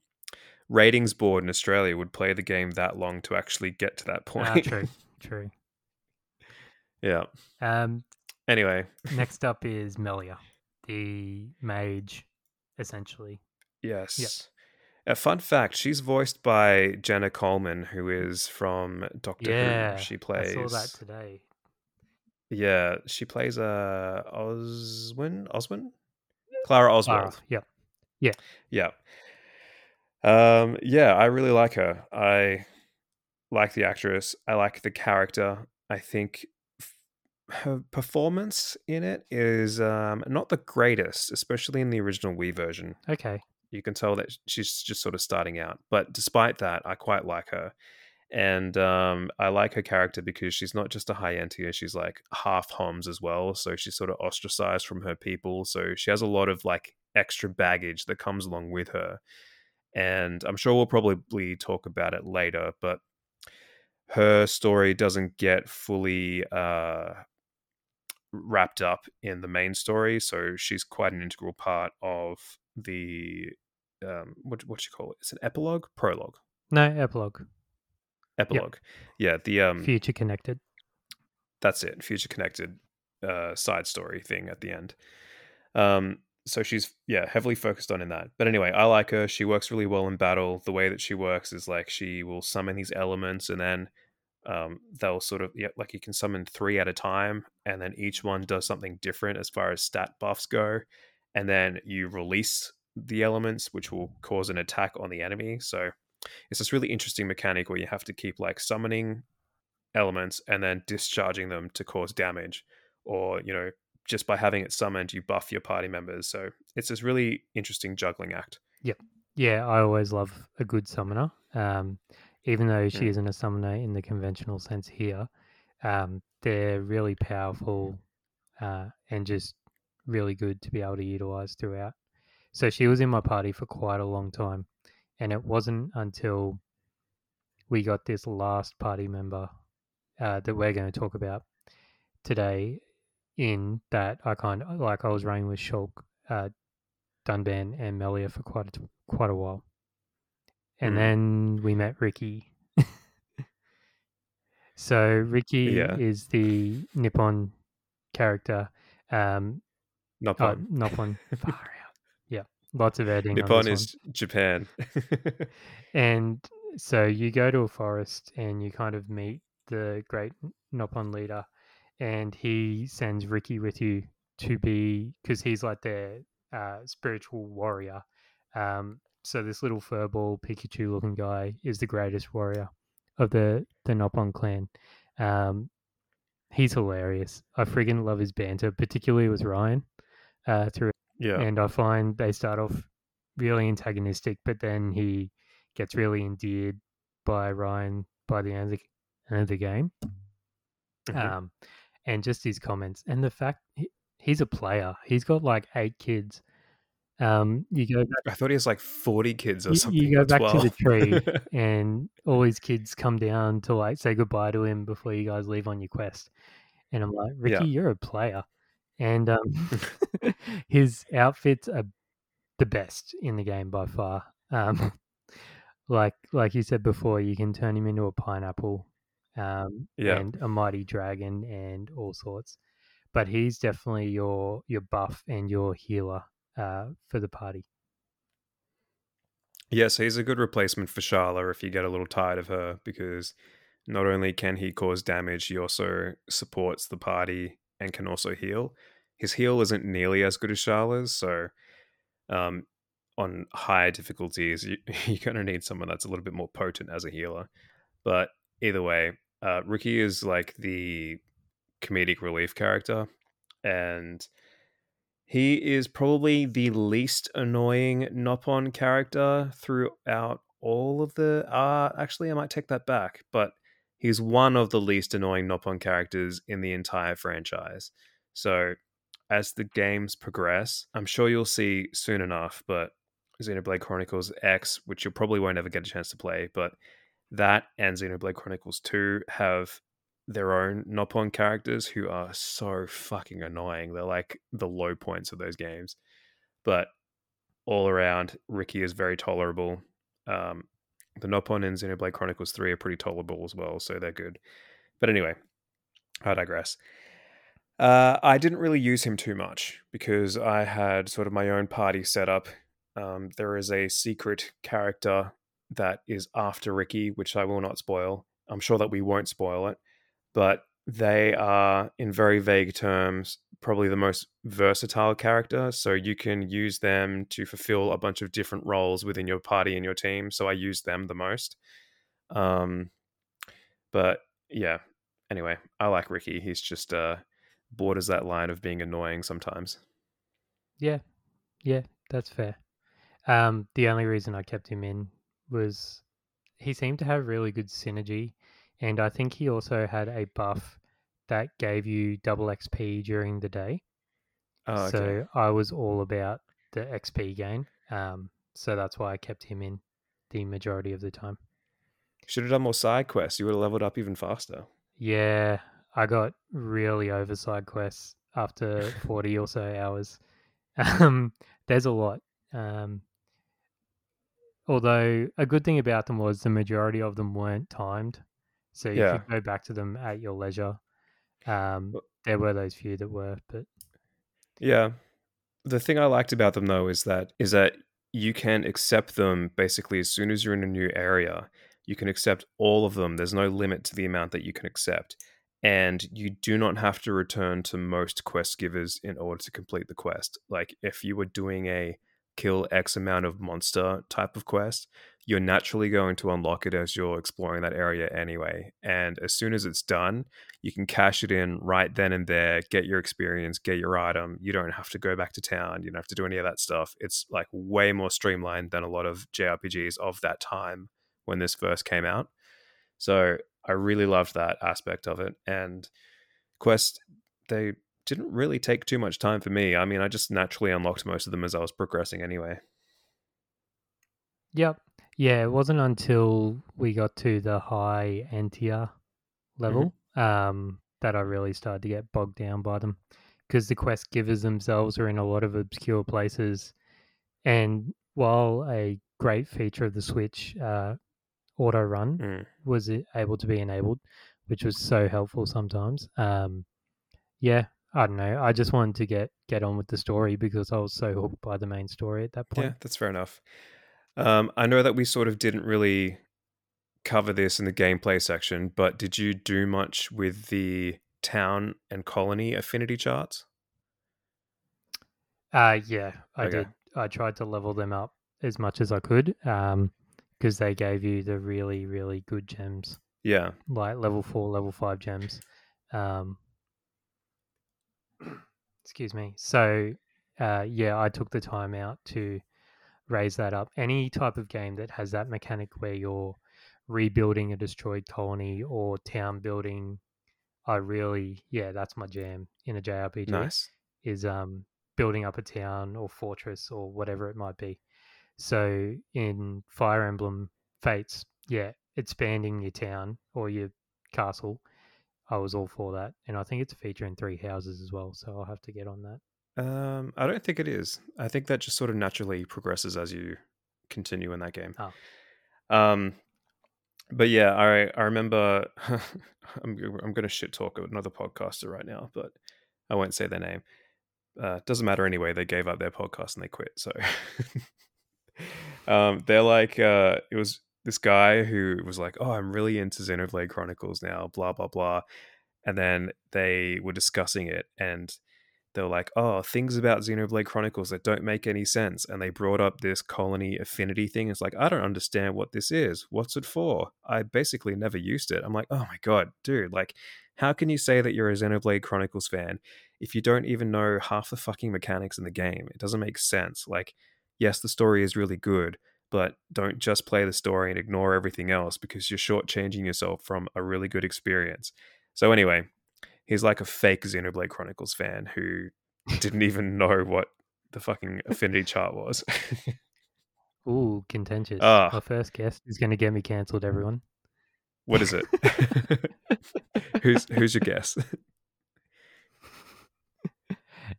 ratings board in Australia would play the game that long to actually get to that point. Ah, true, true. yeah. Um, Anyway, next up is Melia, the mage, essentially. yes. A fun fact: she's voiced by Jenna Coleman, who is from Doctor yeah, Who. She plays. I saw that today. Yeah, she plays uh Oswin. Oswin. Clara Oswald. Clara, yeah, Yeah. Um, yeah, I really like her. I like the actress. I like the character. I think her performance in it is um, not the greatest, especially in the original Wii version. Okay. You can tell that she's just sort of starting out. But despite that, I quite like her. And um, I like her character because she's not just a high Entia, she's like half Homs as well. So she's sort of ostracized from her people. So she has a lot of like extra baggage that comes along with her. And I'm sure we'll probably talk about it later, but her story doesn't get fully uh, wrapped up in the main story. So she's quite an integral part of the um, what what you call it? It's an epilogue, prologue, No, epilogue. epilogue. Yeah, the um, Future connected. that's it. Future connected uh, side story thing at the end. Um, so she's yeah heavily focused on in that. But anyway, I like her. She works really well in battle. The way that she works is like she will summon these elements and then um, they'll sort of yeah, like you can summon three at a time, and then each one does something different as far as stat buffs go, and then you release the elements, which will cause an attack on the enemy. So it's this really interesting mechanic where you have to keep like summoning elements and then discharging them to cause damage, or you know just by having it summoned, you buff your party members. So it's this really interesting juggling act. Yep. Yeah, I always love a good summoner. Um, even though she Mm. isn't a summoner in the conventional sense here, um, they're really powerful uh, and just really good to be able to utilize throughout. So she was in my party for quite a long time, and it wasn't until we got this last party member uh, that we're going to talk about today in that I kind of like I was running with Shulk, uh, Dunban, and Melia for quite a, quite a while, and Mm. then we met Riki. so Riki Yeah. is the Nippon character. Um, Not oh. Nippon, far out. Yeah, lots of editing. on Nippon one. is Japan. And so you go to a forest and you kind of meet the great Nippon leader, and he sends Riki with you to be because he's like their uh, spiritual warrior. Um, so this little furball Pikachu looking guy is the greatest warrior of the the Nopon clan. Um, he's hilarious. I friggin' love his banter, particularly with Ryan. Uh, through yeah. and I find they start off really antagonistic, but then he gets really endeared by Ryan by the end of the, end of the game. Mhm. Um, and just his comments and the fact he, he's a player. He's got like eight kids, Um, you go back, I thought he has like 40 kids or you, something. you go back to the tree, and all his kids come down to like say goodbye to him before you guys leave on your quest. And I'm like, Riki, Yeah. you're a player, and um, his outfits are the best in the game by far. Um, like like you said before, you can turn him into a pineapple, um, Yeah. and a mighty dragon, and all sorts. But he's definitely your your buff and your healer uh, for the party. Yes, he's a good replacement for Sharla if you get a little tired of her, because not only can he cause damage, he also supports the party and can also heal. His heal isn't nearly as good as Sharla's, so um, on higher difficulties, you, you're going to need someone that's a little bit more potent as a healer. But either way, uh, Riki is like the comedic relief character, and he is probably the least annoying Nopon character throughout all of the. Uh, actually, I might take that back, but he's one of the least annoying Nopon characters in the entire franchise. So, as the games progress, I'm sure you'll see soon enough, but Xenoblade Chronicles X, which you probably won't ever get a chance to play, but that and Xenoblade Chronicles 2 have their own Nopon characters who are so fucking annoying. They're like the low points of those games. But all around, Riki is very tolerable. Um, the Nopon in Xenoblade Chronicles 3 are pretty tolerable as well, so they're good. But anyway, I digress. Uh, I didn't really use him too much because I had sort of my own party set up. Um, there is a secret character that is after Riki, which I will not spoil. I'm sure that we won't spoil it, but they are, in very vague terms, probably the most versatile character. So you can use them to fulfill a bunch of different roles within your party and your team. So I use them the most. Um, but yeah, anyway, I like Riki. He's just uh, borders that line of being annoying sometimes. Yeah, yeah, that's fair. Um, the only reason I kept him in was he seemed to have really good synergy, and I think he also had a buff that gave you double XP during the day. Oh, okay. So I was all about the XP gain. Um, so that's why I kept him in the majority of the time. Should have done more side quests. You would have leveled up even faster. Yeah, I got really over side quests after 40 or so hours. Um, there's a lot. Um, although a good thing about them was the majority of them weren't timed. So you Yeah. could go back to them at your leisure. Um, there were those few that were, but Yeah. The thing I liked about them though is that is that you can accept them basically as soon as you're in a new area. You can accept all of them. There's no limit to the amount that you can accept. And you do not have to return to most quest givers in order to complete the quest. Like if you were doing a kill X amount of monster type of quest, you're naturally going to unlock it as you're exploring that area anyway. And as soon as it's done, you can cash it in right then and there, get your experience, get your item. You don't have to go back to town. You don't have to do any of that stuff. It's like way more streamlined than a lot of JRPGs of that time when this first came out. So I really loved that aspect of it. And Quest, they didn't really take too much time for me. I mean, I just naturally unlocked most of them as I was progressing anyway. Yep. Yeah, it wasn't until we got to the high Entia level um, that I really started to get bogged down by them because the quest givers themselves are in a lot of obscure places. And while a great feature of the Switch, uh, auto run, Mm. was able to be enabled, which was so helpful sometimes. Um, yeah, I don't know. I just wanted to get get on with the story because I was so hooked by the main story at that point. Yeah, that's fair enough. Um, I know that we sort of didn't really cover this in the gameplay section, but did you do much with the town and colony affinity charts? Uh, yeah, I Okay. did. I tried to level them up as much as I could because they gave you the really, really good gems, Yeah. like level four, level five gems. Um, excuse me. So, uh, yeah, I took the time out to raise that up. Any type of game that has that mechanic where you're rebuilding a destroyed colony or town building, I really, yeah, that's my jam in a JRPG. Nice. Is um building up a town or fortress or whatever it might be. So in Fire Emblem Fates, yeah, expanding your town or your castle, I was all for that, and I think it's a feature in Three Houses as well. So I'll have to get on that. Um, I don't think it is. I think that just sort of naturally progresses as you continue in that game. Oh. Um, but yeah, I I remember I'm I'm going to shit talk another podcaster right now, but I won't say their name. Uh, doesn't matter anyway. They gave up their podcast and they quit. So um, they're like, uh, it was this guy who was like, "Oh, I'm really into Xenoblade Chronicles now." Blah blah blah, and then they were discussing it and they were like, oh, things about Xenoblade Chronicles that don't make any sense. And they brought up this colony affinity thing. It's like, I don't understand what this is. What's it for? I basically never used it. I'm like, oh my God, dude, like, how can you say that you're a Xenoblade Chronicles fan if you don't even know half the fucking mechanics in the game? It doesn't make sense. Like, yes, the story is really good, but don't just play the story and ignore everything else because you're shortchanging yourself from a really good experience. So, anyway, he's like a fake Xenoblade Chronicles fan who didn't even know what the fucking affinity chart was. Ooh, contentious. Ah. My first guest is going to get me cancelled, everyone. what is it? who's who's your guess?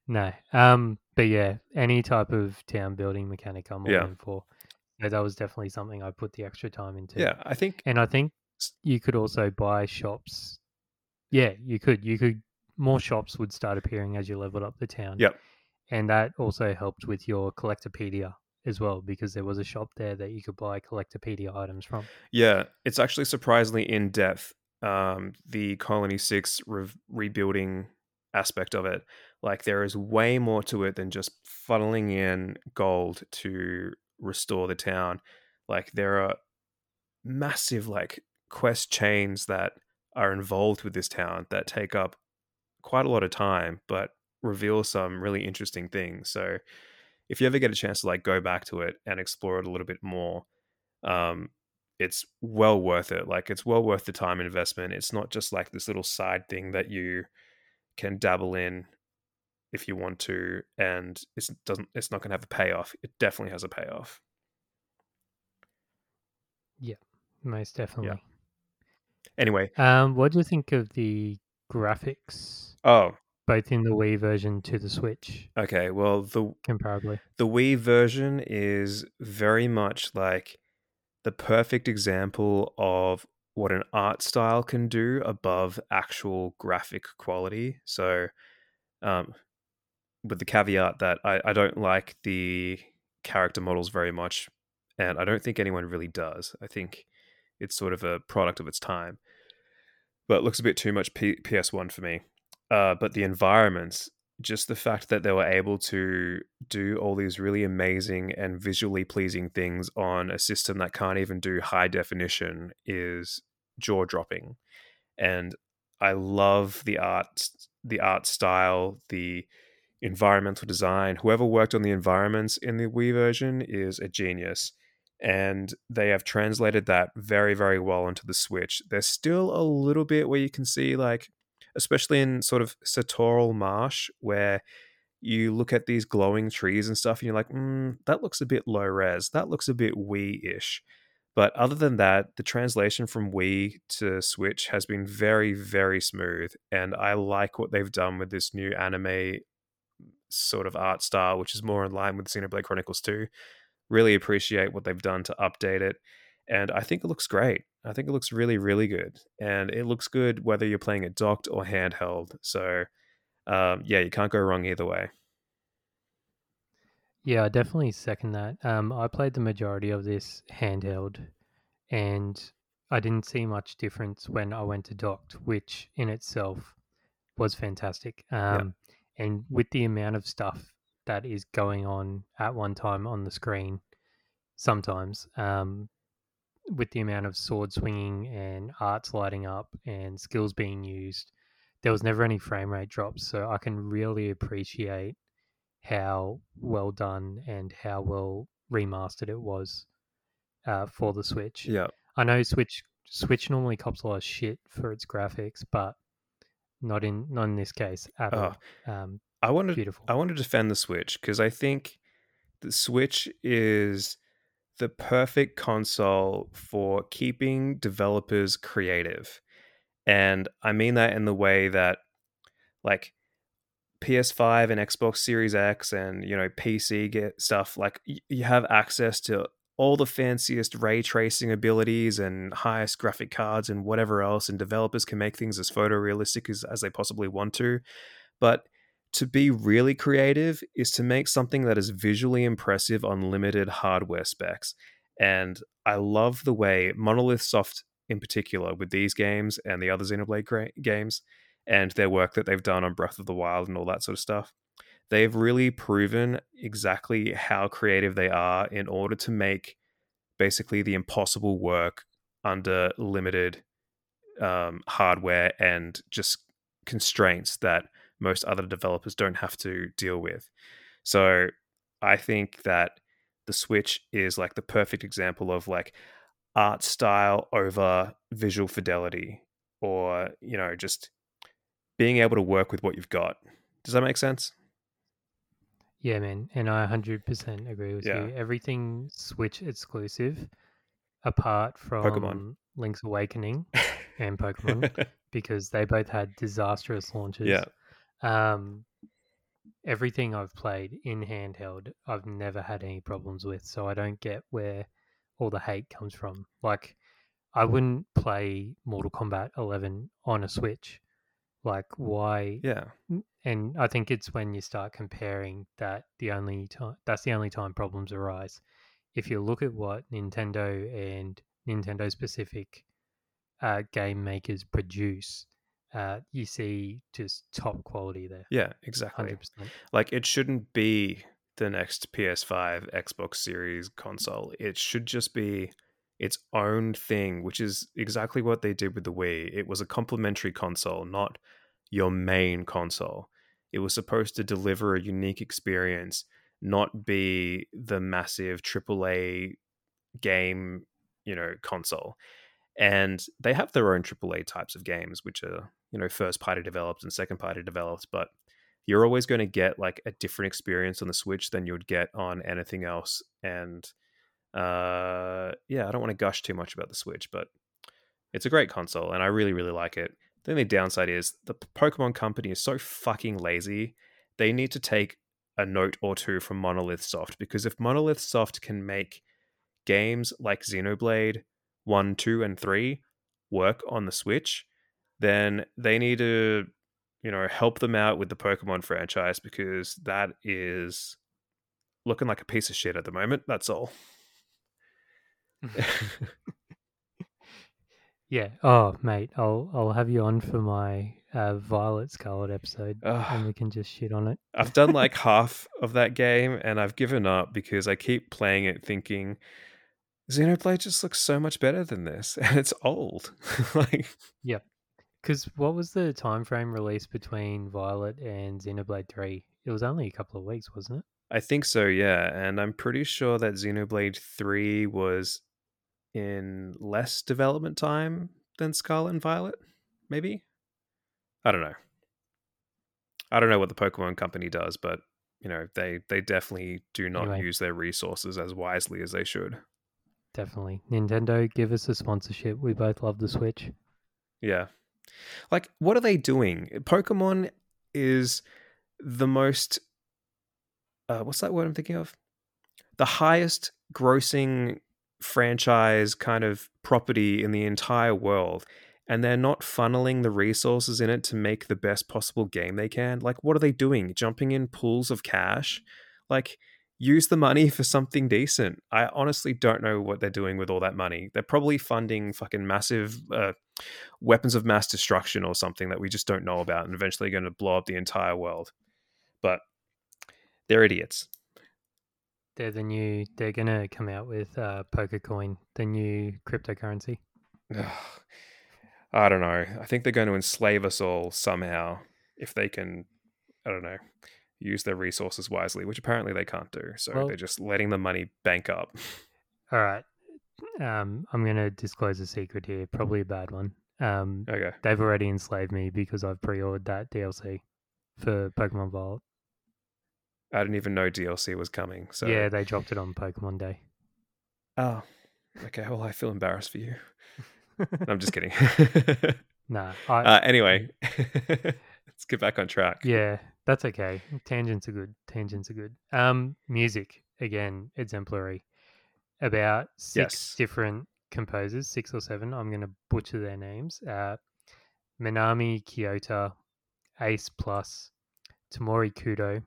No. Um, but yeah, any type of town building mechanic I'm all Yeah. in for. So that was definitely something I put the extra time into. Yeah, I think And I think you could also buy shops. Yeah, you could. You could. More shops would start appearing as you leveled up the town. Yep. And that also helped with your collectopedia as well, because there was a shop there that you could buy collectopedia items from. Yeah, it's actually surprisingly in depth. Um, the Colony Six re- rebuilding aspect of it, like there is way more to it than just funneling in gold to restore the town. Like there are massive like quest chains that are involved with this town that take up quite a lot of time, but reveal some really interesting things. So if you ever get a chance to like go back to it and explore it a little bit more, um, it's well worth it. Like it's well worth the time investment. It's not just like this little side thing that you can dabble in if you want to, and it doesn't. It's not going to have a payoff. It definitely has a payoff. Yeah, most definitely. Anyway, Um, what do you think of the graphics, oh, both in the Wii version to the Switch, okay. Well, the comparably? the Wii version is very much like the perfect example of what an art style can do above actual graphic quality. So, um, with the caveat that I, I don't like the character models very much, and I don't think anyone really does. I think it's sort of a product of its time, but looks a bit too much P- PS1 for me. Uh, but the environments, just the fact that they were able to do all these really amazing and visually pleasing things on a system that can't even do high definition is jaw dropping. And I love the art, the art style, the environmental design. Whoever worked on the environments in the Wii version is a genius. And they have translated that very, very well into the Switch. There's still a little bit where you can see, like, especially in sort of Satorl Marsh, where you look at these glowing trees and stuff, and you're like, mm, that looks a bit low res. That looks a bit Wii ish. But other than that, the translation from Wii to Switch has been very, very smooth. And I like what they've done with this new anime sort of art style, which is more in line with Xenoblade Chronicles 2. Really appreciate what they've done to update it. And I think it looks great. I think it looks really, really good. And it looks good whether you're playing it docked or handheld. So, um, yeah, you can't go wrong either way. Yeah, I definitely second that. Um, I played the majority of this handheld, and I didn't see much difference when I went to docked, which in itself was fantastic. Um, And with the amount of stuff that is going on at one time on the screen, sometimes um, with the amount of sword swinging and arts lighting up and skills being used, there was never any frame rate drops. So I can really appreciate how well done and how well remastered it was uh, for the Switch. Yeah. I know Switch Switch normally cops a lot of shit for its graphics, but not in not in this case at Oh. all. Um, I want to Beautiful. I want to defend the Switch because I think the Switch is the perfect console for keeping developers creative. And I mean that in the way that like PS5 and Xbox Series X and you know PC get stuff like you have access to all the fanciest ray tracing abilities and highest graphic cards and whatever else and developers can make things as photorealistic as, as they possibly want to but to be really creative is to make something that is visually impressive on limited hardware specs. And i love the way monolith soft in particular with these games and the other xenoblade games and their work that they've done on breath of the wild and all that sort of stuff they've really proven exactly how creative they are in order to make basically the impossible work under limited um, hardware and just constraints that most other developers don't have to deal with. So I think that the Switch is like the perfect example of like art style over visual fidelity or, you know, just being able to work with what you've got. Does that make sense? Yeah, man, and I 100% agree with Yeah. you. Everything Switch exclusive, apart from Pokemon. Link's Awakening and Pokemon, because they both had disastrous launches. yeah. Um, everything I've played in handheld, I've never had any problems with. So I don't get where all the hate comes from. Like, I wouldn't play Mortal Kombat 11 on a Switch. Like, why? Yeah. And I think it's when you start comparing that the only time that's the only time problems arise. If you look at what Nintendo and Nintendo specific uh, game makers produce, uh, you see just top quality there. Yeah, exactly. Hundred percent. Like it shouldn't be the next PS5, Xbox Series console. It should just be its own thing, which is exactly what they did with the Wii. It was a complementary console, not your main console. It was supposed to deliver a unique experience, not be the massive AAA game, you know, console. And they have their own AAA types of games, which are, you know, first party developed and second party developed, but you're always going to get like a different experience on the Switch than you would get on anything else. And uh, yeah, I don't want to gush too much about the Switch, but it's a great console and I really, really like it. The only downside is the Pokemon company is so fucking lazy. They need to take a note or two from Monolith Soft because if Monolith Soft can make games like Xenoblade 1, 2, and 3 work on the Switch, then they need to, you know, help them out with the Pokemon franchise because that is looking like a piece of shit at the moment. That's all. Yeah. Oh, mate, I'll I'll have you on for my uh, Violet Scarlet episode, and we can just shit on it. I've done like half of that game and I've given up because I keep playing it thinking Xenoblade just looks so much better than this and it's old. like yeah. Because what was the time frame release between Violet and Xenoblade Three? It was only a couple of weeks, wasn't it? I think so, yeah. And I'm pretty sure that Xenoblade 3 was in less development time than Scarlet and Violet, maybe? I don't know. I don't know what the Pokemon company does, but you know, they they definitely do not Anyway. use their resources as wisely as they should. Definitely. Nintendo, give us a sponsorship. We both love the Switch. Yeah. Like, what are they doing? Pokemon is the most. Uh, what's that word I'm thinking of? The highest grossing franchise kind of property in the entire world. And they're not funneling the resources in it to make the best possible game they can. Like, what are they doing? Jumping in pools of cash? Like, use the money for something decent. I honestly don't know what they're doing with all that money. They're probably funding fucking massive uh, weapons of mass destruction or something that we just don't know about and eventually going to blow up the entire world. But they're idiots. They're the new. They're gonna come out with uh, Pokecoin, the new cryptocurrency. I don't know. I think they're going to enslave us all somehow if they can, I don't know, use their resources wisely, which apparently they can't do. So Well- they're just letting the money bank up. All right. Um, I'm gonna disclose a secret here. Probably a bad one. Um, Okay. they've already enslaved me because I've pre-ordered that DLC for Pokemon Violet. I didn't even know DLC was coming. So Yeah, they dropped it on Pokemon Day. Oh, okay. Well, I feel embarrassed for you. I'm just kidding. nah, I, uh, anyway, let's get back on track. yeah, that's okay. Tangents are good. Tangents are good. Um, music again, exemplary. About six Yes. different composers, six or seven. I'm going to butcher their names. Uh, Minami Kyoto, Ace Plus, Tamori Kudo,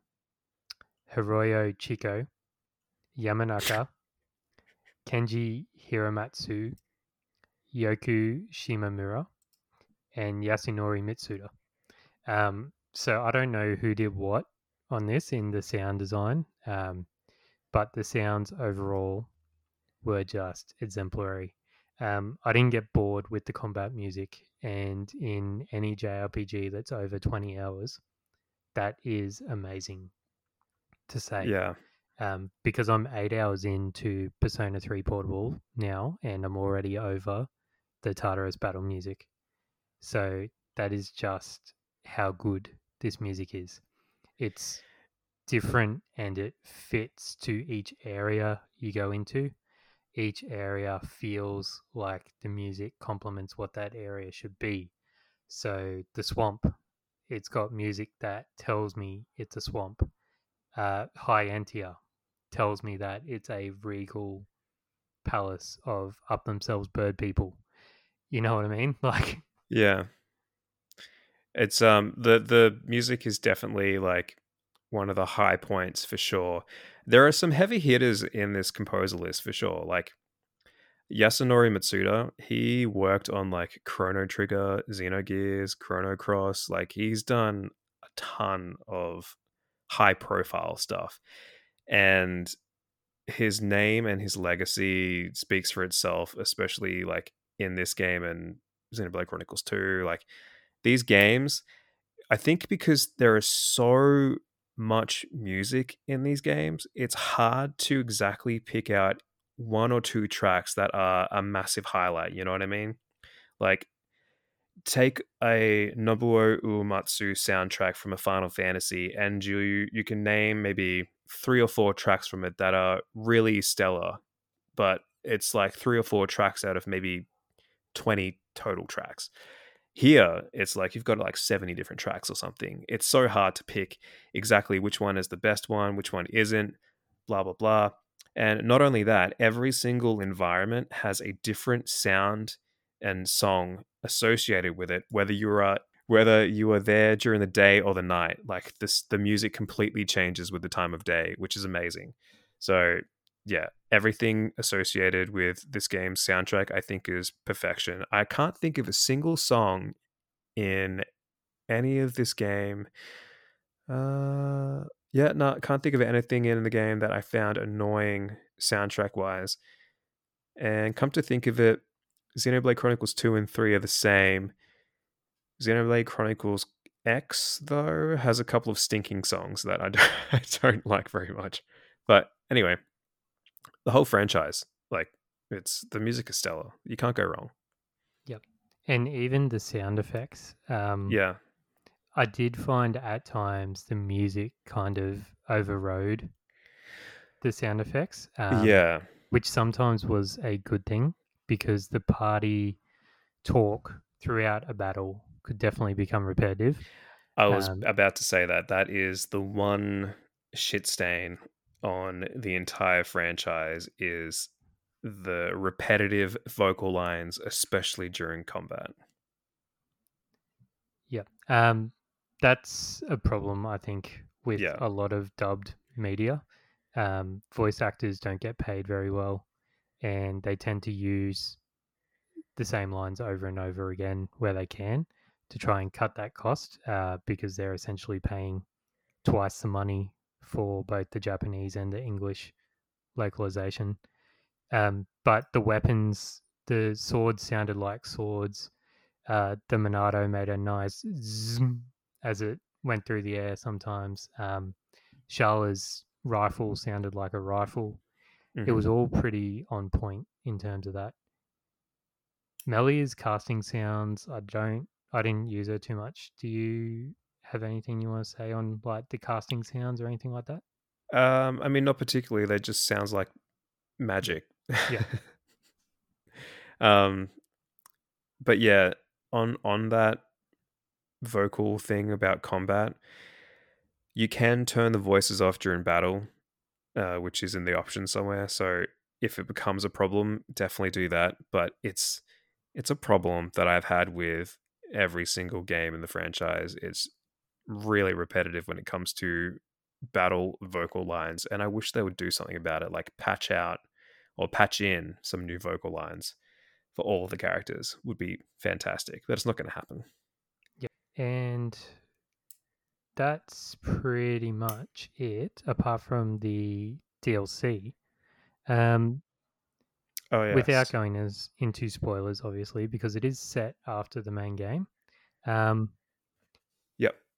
Hiroyo Chico, Yamanaka, Kenji Hiramatsu, Yoku Shimamura, and Yasunori Mitsuda. Um, so I don't know who did what on this in the sound design, um, but the sounds overall were just exemplary. Um, I didn't get bored with the combat music, and in any JRPG that's over 20 hours, that is amazing to say Yeah. um, because I'm eight hours into Persona 3 Portable now, and I'm already over the Tartarus battle music. So that is just how good this music is. It's different and it fits to each area you go into. Each area feels like the music complements what that area should be. So the swamp, it's got music that tells me it's a swamp. Uh, High Entia tells me that it's a regal palace of up themselves bird people. You know what I mean? Like, Yeah. It's um the the music is definitely like one of the high points for sure. There are some heavy hitters in this composer list for sure. Like Yasunori Mitsuda, he worked on like Chrono Trigger, Xenogears, Chrono Cross. Like he's done a ton of high profile stuff. And his name and his legacy speaks for itself, especially like in this game and Xenoblade Chronicles 2. Like these games, I think because there is so much music in these games, it's hard to exactly pick out one or two tracks that are a massive highlight. You know what I mean? Like, take a Nobuo Uematsu soundtrack from a Final Fantasy, and you you can name maybe three or four tracks from it that are really stellar, but it's like three or four tracks out of maybe twenty total tracks. Here, it's like you've got like 70 different tracks or something. It's so hard to pick exactly which one is the best one, which one isn't, blah, blah, blah. And not only that, every single environment has a different sound and song associated with it, whether you are whether you are there during the day or the night. Like this the music completely changes with the time of day, which is amazing. So yeah, everything associated with this game's soundtrack, I think, is perfection. I can't think of a single song in any of this game. Uh, yeah, no, can't think of anything in the game that I found annoying soundtrack wise. And come to think of it, Xenoblade Chronicles 2 and 3 are the same. Xenoblade Chronicles X, though, has a couple of stinking songs that I don't, I don't like very much. But anyway, the whole franchise, like it's the music is stellar. You can't go wrong. Yep. And even the sound effects. Um, Yeah. I did find at times the music kind of overrode the sound effects. Um, yeah. which sometimes was a good thing because the party talk throughout a battle could definitely become repetitive. I was um, about to say that. That is the one shit stain on the entire franchise is the repetitive vocal lines, especially during combat. Yeah. Um, that's a problem, I think, with Yeah. a lot of dubbed media. Um, voice actors don't get paid very well, and they tend to use the same lines over and over again where they can to try and cut that cost uh, because they're essentially paying twice the money for both the Japanese and the English localization. Um, but the weapons, the swords sounded like swords. Uh, the Monado made a nice zoom as it went through the air sometimes. Um, Sharla's rifle sounded like a rifle. It was Mhm. all pretty on point in terms of that. Melia's casting sounds, I don't, I didn't use her too much. Do you have anything you want to say on like the casting sounds or anything like that? Um, I mean, not particularly. That just sounds like magic. Yeah. um, but yeah, on on that vocal thing about combat, you can turn the voices off during battle, uh, which is in the options somewhere. So if it becomes a problem, definitely do that. But it's it's a problem that I've had with every single game in the franchise. It's really repetitive when it comes to battle vocal lines, and I wish they would do something about it, like patch out or patch in some new vocal lines for all of the characters would be fantastic. But it's not going to happen. Yeah, and that's pretty much it, apart from the DLC. Um, Oh yeah. without going as into spoilers, obviously, because it is set after the main game. Um.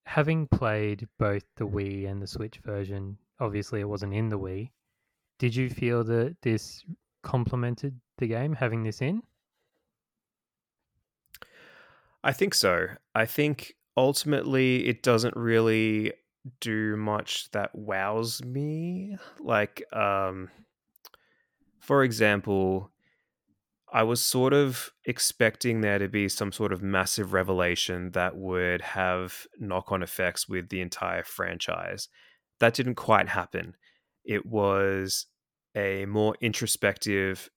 Having played both the Wii and the Switch version, obviously it wasn't in the Wii. Did you feel that this complemented the game having this in? I think so. I think ultimately it doesn't really do much that wows me. Like, um, for example, I was sort of expecting there to be some sort of massive revelation that would have knock on effects with the entire franchise. That didn't quite happen. It was a more introspective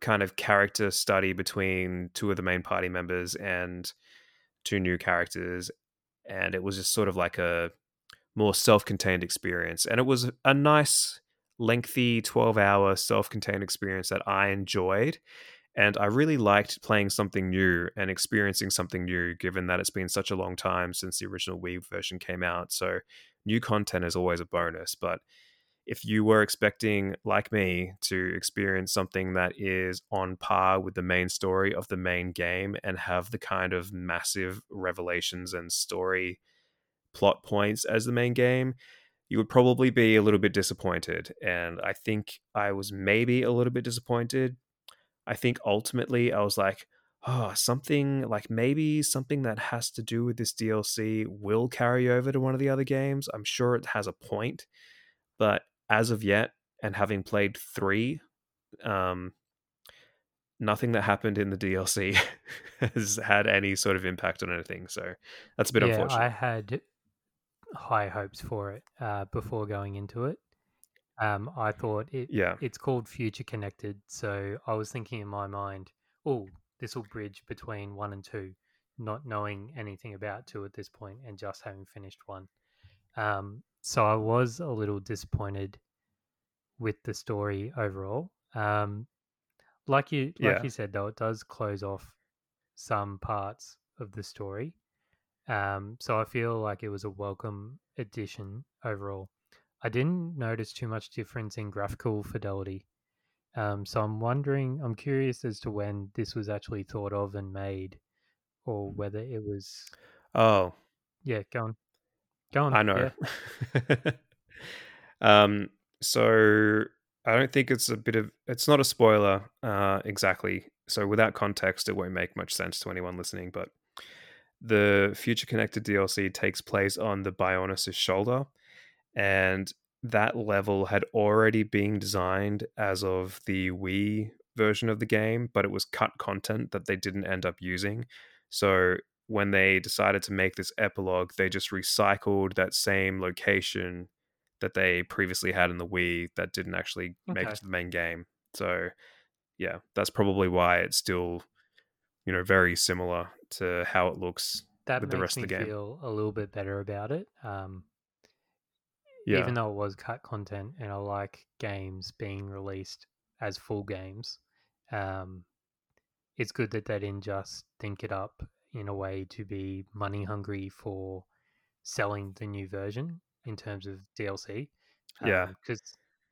kind of character study between two of the main party members and two new characters. And it was just sort of like a more self contained experience. And it was a nice, lengthy 12 hour self contained experience that I enjoyed. And I really liked playing something new and experiencing something new, given that it's been such a long time since the original Wii version came out. So, new content is always a bonus. But if you were expecting, like me, to experience something that is on par with the main story of the main game and have the kind of massive revelations and story plot points as the main game, you would probably be a little bit disappointed. And I think I was maybe a little bit disappointed. I think ultimately I was like, oh, something like maybe something that has to do with this DLC will carry over to one of the other games. I'm sure it has a point, but as of yet, and having played three, um, nothing that happened in the DLC has had any sort of impact on anything. So that's a bit yeah, unfortunate. I had high hopes for it uh, before going into it. Um, I thought it yeah, it's called Future Connected, so I was thinking in my mind, oh, this will bridge between one and two, not knowing anything about two at this point and just having finished one. Um, so I was a little disappointed with the story overall. Um, like you like Yeah. you said though, it does close off some parts of the story. Um, so I feel like it was a welcome addition overall. I didn't notice too much difference in graphical fidelity. Um, so I'm wondering, I'm curious as to when this was actually thought of and made, or whether it was. Oh, Yeah, go on. Go on. I know. Yeah. um, so I don't think it's a bit of it's not a spoiler uh, exactly. So without context, it won't make much sense to anyone listening. But the Future Connected DLC takes place on the Bionis' shoulder, and that level had already been designed as of the Wii version of the game, but it was cut content that they didn't end up using. So when they decided to make this epilogue, they just recycled that same location that they previously had in the Wii that didn't actually make it to the main game. So yeah, that's probably why it's still, you know, very similar to how it looks That with the rest of the game. feel a little bit better about it. Um, Yeah. even though it was cut content and I like games being released as full games, um, it's good that they didn't just think it up in a way to be money hungry for selling the new version in terms of DLC. Yeah. Because,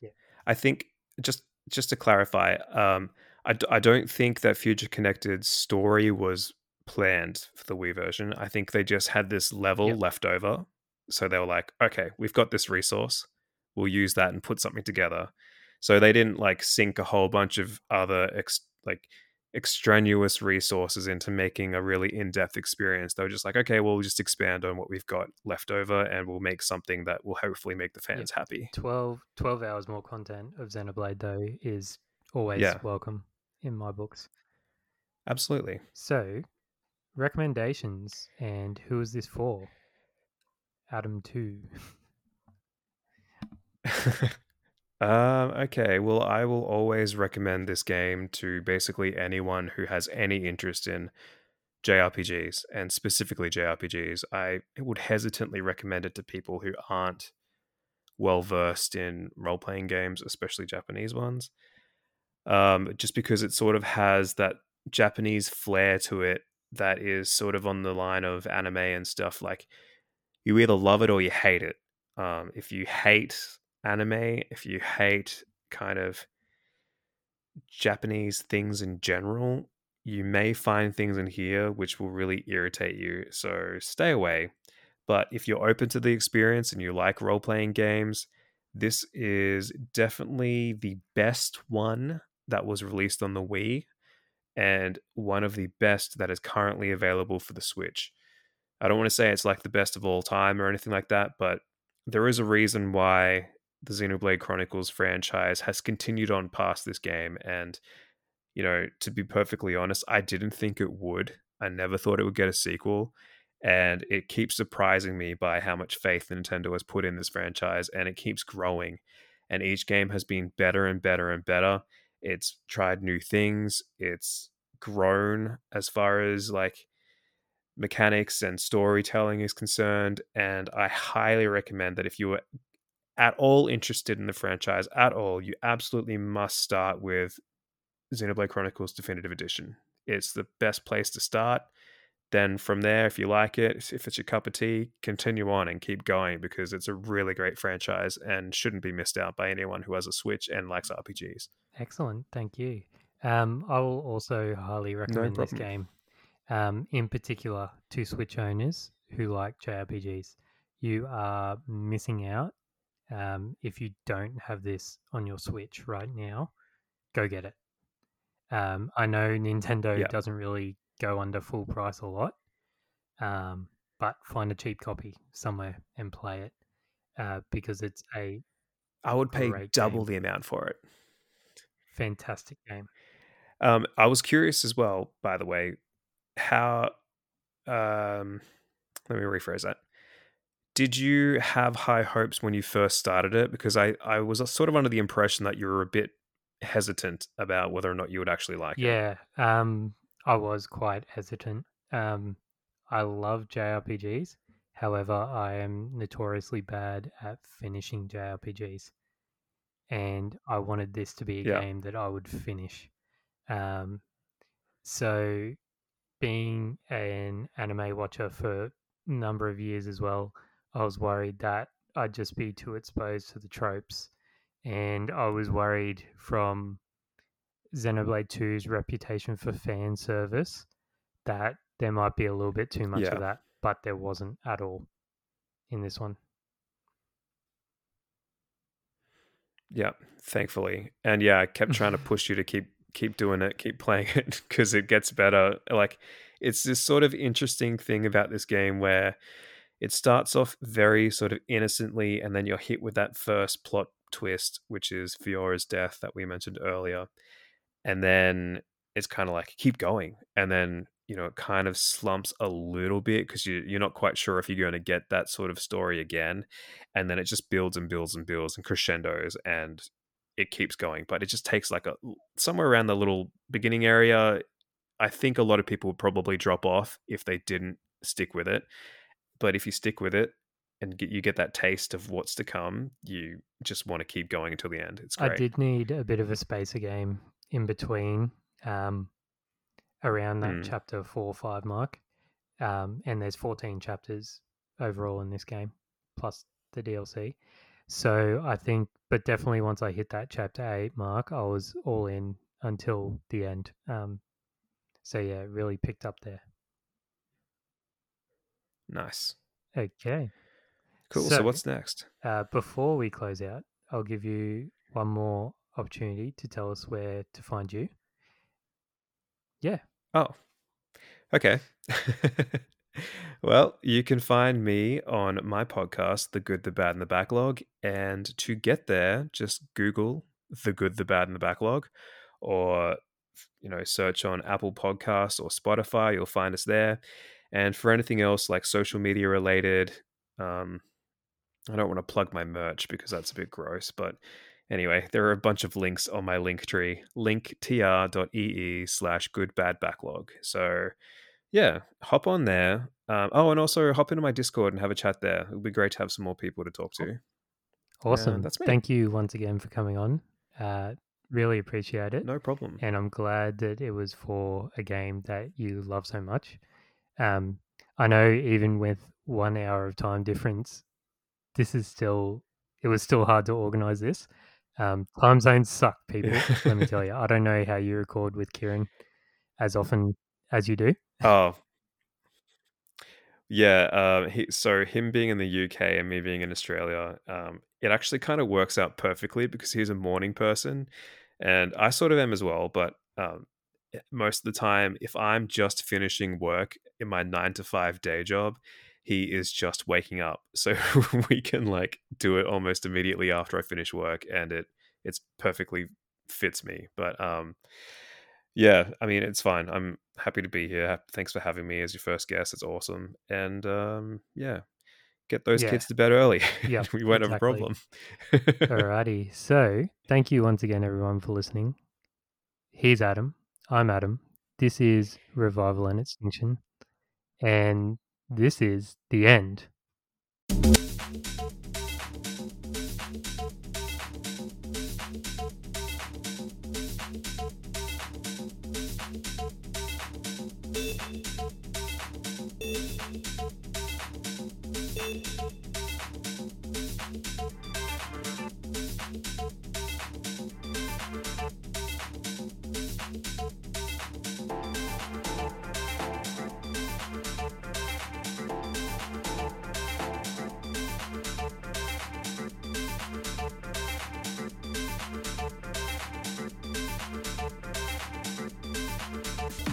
yeah, I think just just to clarify, um, I, d- I don't think that Future Connected story was planned for the Wii version. I think they just had this level Yep. left over, so they were like, okay, we've got this resource, we'll use that and put something together. So they didn't like sink a whole bunch of other ex- like extraneous resources into making a really in-depth experience. They were just like, okay, well, just expand on what we've got left over and we'll make something that will hopefully make the fans Yep. happy. 12, 12 hours more content of Xenoblade, though, is always Yeah. welcome in my books. Absolutely. So, recommendations and who is this for? Adam 2. um, okay, well, I will always recommend this game to basically anyone who has any interest in JRPGs and specifically JRPGs. I would hesitantly recommend it to people who aren't well versed in role playing games, especially Japanese ones. Um, just because it sort of has that Japanese flair to it that is sort of on the line of anime and stuff. Like you either love it or you hate it. Um, if you hate anime, if you hate kind of Japanese things in general, you may find things in here which will really irritate you. So stay away. But if you're open to the experience and you like role playing games, this is definitely the best one that was released on the Wii and one of the best that is currently available for the Switch. I don't want to say it's like the best of all time or anything like that, but there is a reason why the Xenoblade Chronicles franchise has continued on past this game. And, you know, to be perfectly honest, I didn't think it would. I never thought it would get a sequel. And it keeps surprising me by how much faith Nintendo has put in this franchise, and it keeps growing. And each game has been better and better and better. It's tried new things. It's grown as far as like mechanics and storytelling is concerned. And I highly recommend that if you are at all interested in the franchise at all, you absolutely must start with Xenoblade Chronicles Definitive Edition. It's the best place to start. Then from there, if you like it, if it's your cup of tea, continue on and keep going because it's a really great franchise and shouldn't be missed out by anyone who has a Switch and likes RPGs. Excellent. Thank you. Um, I will also highly recommend this game, um, in particular to Switch owners who like JRPGs. You are missing out um, if you don't have this on your Switch right now. Go get it. Um, I know Nintendo Yeah. doesn't really go under full price a lot, um, but find a cheap copy somewhere and play it uh, because it's a I would pay double game. the amount for it. fantastic game. Um, I was curious as well, by the way, how. Um, let me rephrase that. Did you have high hopes when you first started it? Because I, I was sort of under the impression that you were a bit hesitant about whether or not you would actually like it. Yeah, um, I was quite hesitant. Um, I love JRPGs. However, I am notoriously bad at finishing JRPGs. And I wanted this to be a Yeah. game that I would finish. Um, so, being an anime watcher for a number of years as well, I was worried that I'd just be too exposed to the tropes. And I was worried from Xenoblade 2's reputation for fan service that there might be a little bit too much Yeah. of that, but there wasn't at all in this one. Yeah, thankfully. And yeah, I kept trying to push you to keep keep doing it, keep playing it because it gets better. Like it's this sort of interesting thing about this game where it starts off very sort of innocently and then you're hit with that first plot twist which is Fiora's death that we mentioned earlier. And then it's kind of like keep going and then you know it kind of slumps a little bit because you, you're not quite sure if you're going to get that sort of story again and then it just builds and builds and builds and crescendos and it keeps going but it just takes like a somewhere around the little beginning area i think a lot of people would probably drop off if they didn't stick with it but if you stick with it and get you get that taste of what's to come you just want to keep going until the end it's great I did need a bit of a spacer game in between, um, around that Mm. chapter four or five mark. Um, and there's 14 chapters overall in this game, plus the DLC. So I think, but definitely once I hit that chapter eight mark, I was all in until the end. Um, so yeah, it really picked up there. nice Okay. cool so, So- what's next Uh, before we close out, I'll give you one more opportunity to tell us where to find you. Yeah. Oh, okay. well, you can find me on my podcast, The Good, the Bad, and the Backlog. And to get there, just Google The Good, the Bad, and the Backlog, or you know, search on Apple Podcasts or Spotify. You'll find us there. And for anything else like social media related, um, I don't want to plug my merch because that's a bit gross, but anyway, there are a bunch of links on my link tree, linktr.ee slash good bad backlog. So yeah, hop on there. Um, oh, and also hop into my Discord and have a chat there. It would be great to have some more people to talk to. Awesome. that's me. Thank you once again for coming on. Uh, really appreciate it. No problem. And I'm glad that it was for a game that you love so much. Um, I know even with one hour of time difference, this is still, it was still hard to organize this. Um, time zones suck, people. let me tell you. I don't know how you record with Kieran as often as you do. Oh, yeah. Um, he, so him being in the UK and me being in Australia, um, it actually kind of works out perfectly because he's a morning person, and I sort of am as well. But um, eh, most of the time, if I'm just finishing work in my nine to five day job, he is just waking up, so we can like do it almost immediately after I finish work, and it it's perfectly fits me. But um, yeah, I mean, it's fine. I'm happy to be here. Thanks for having me as your first guest. It's awesome. And um, yeah, get those Yeah. kids to bed early. Yeah, we won't have a problem. Alrighty. So, thank you once again, everyone, for listening. Here's Adam. I'm Adam. This is Revival and Extinction. And this is the end.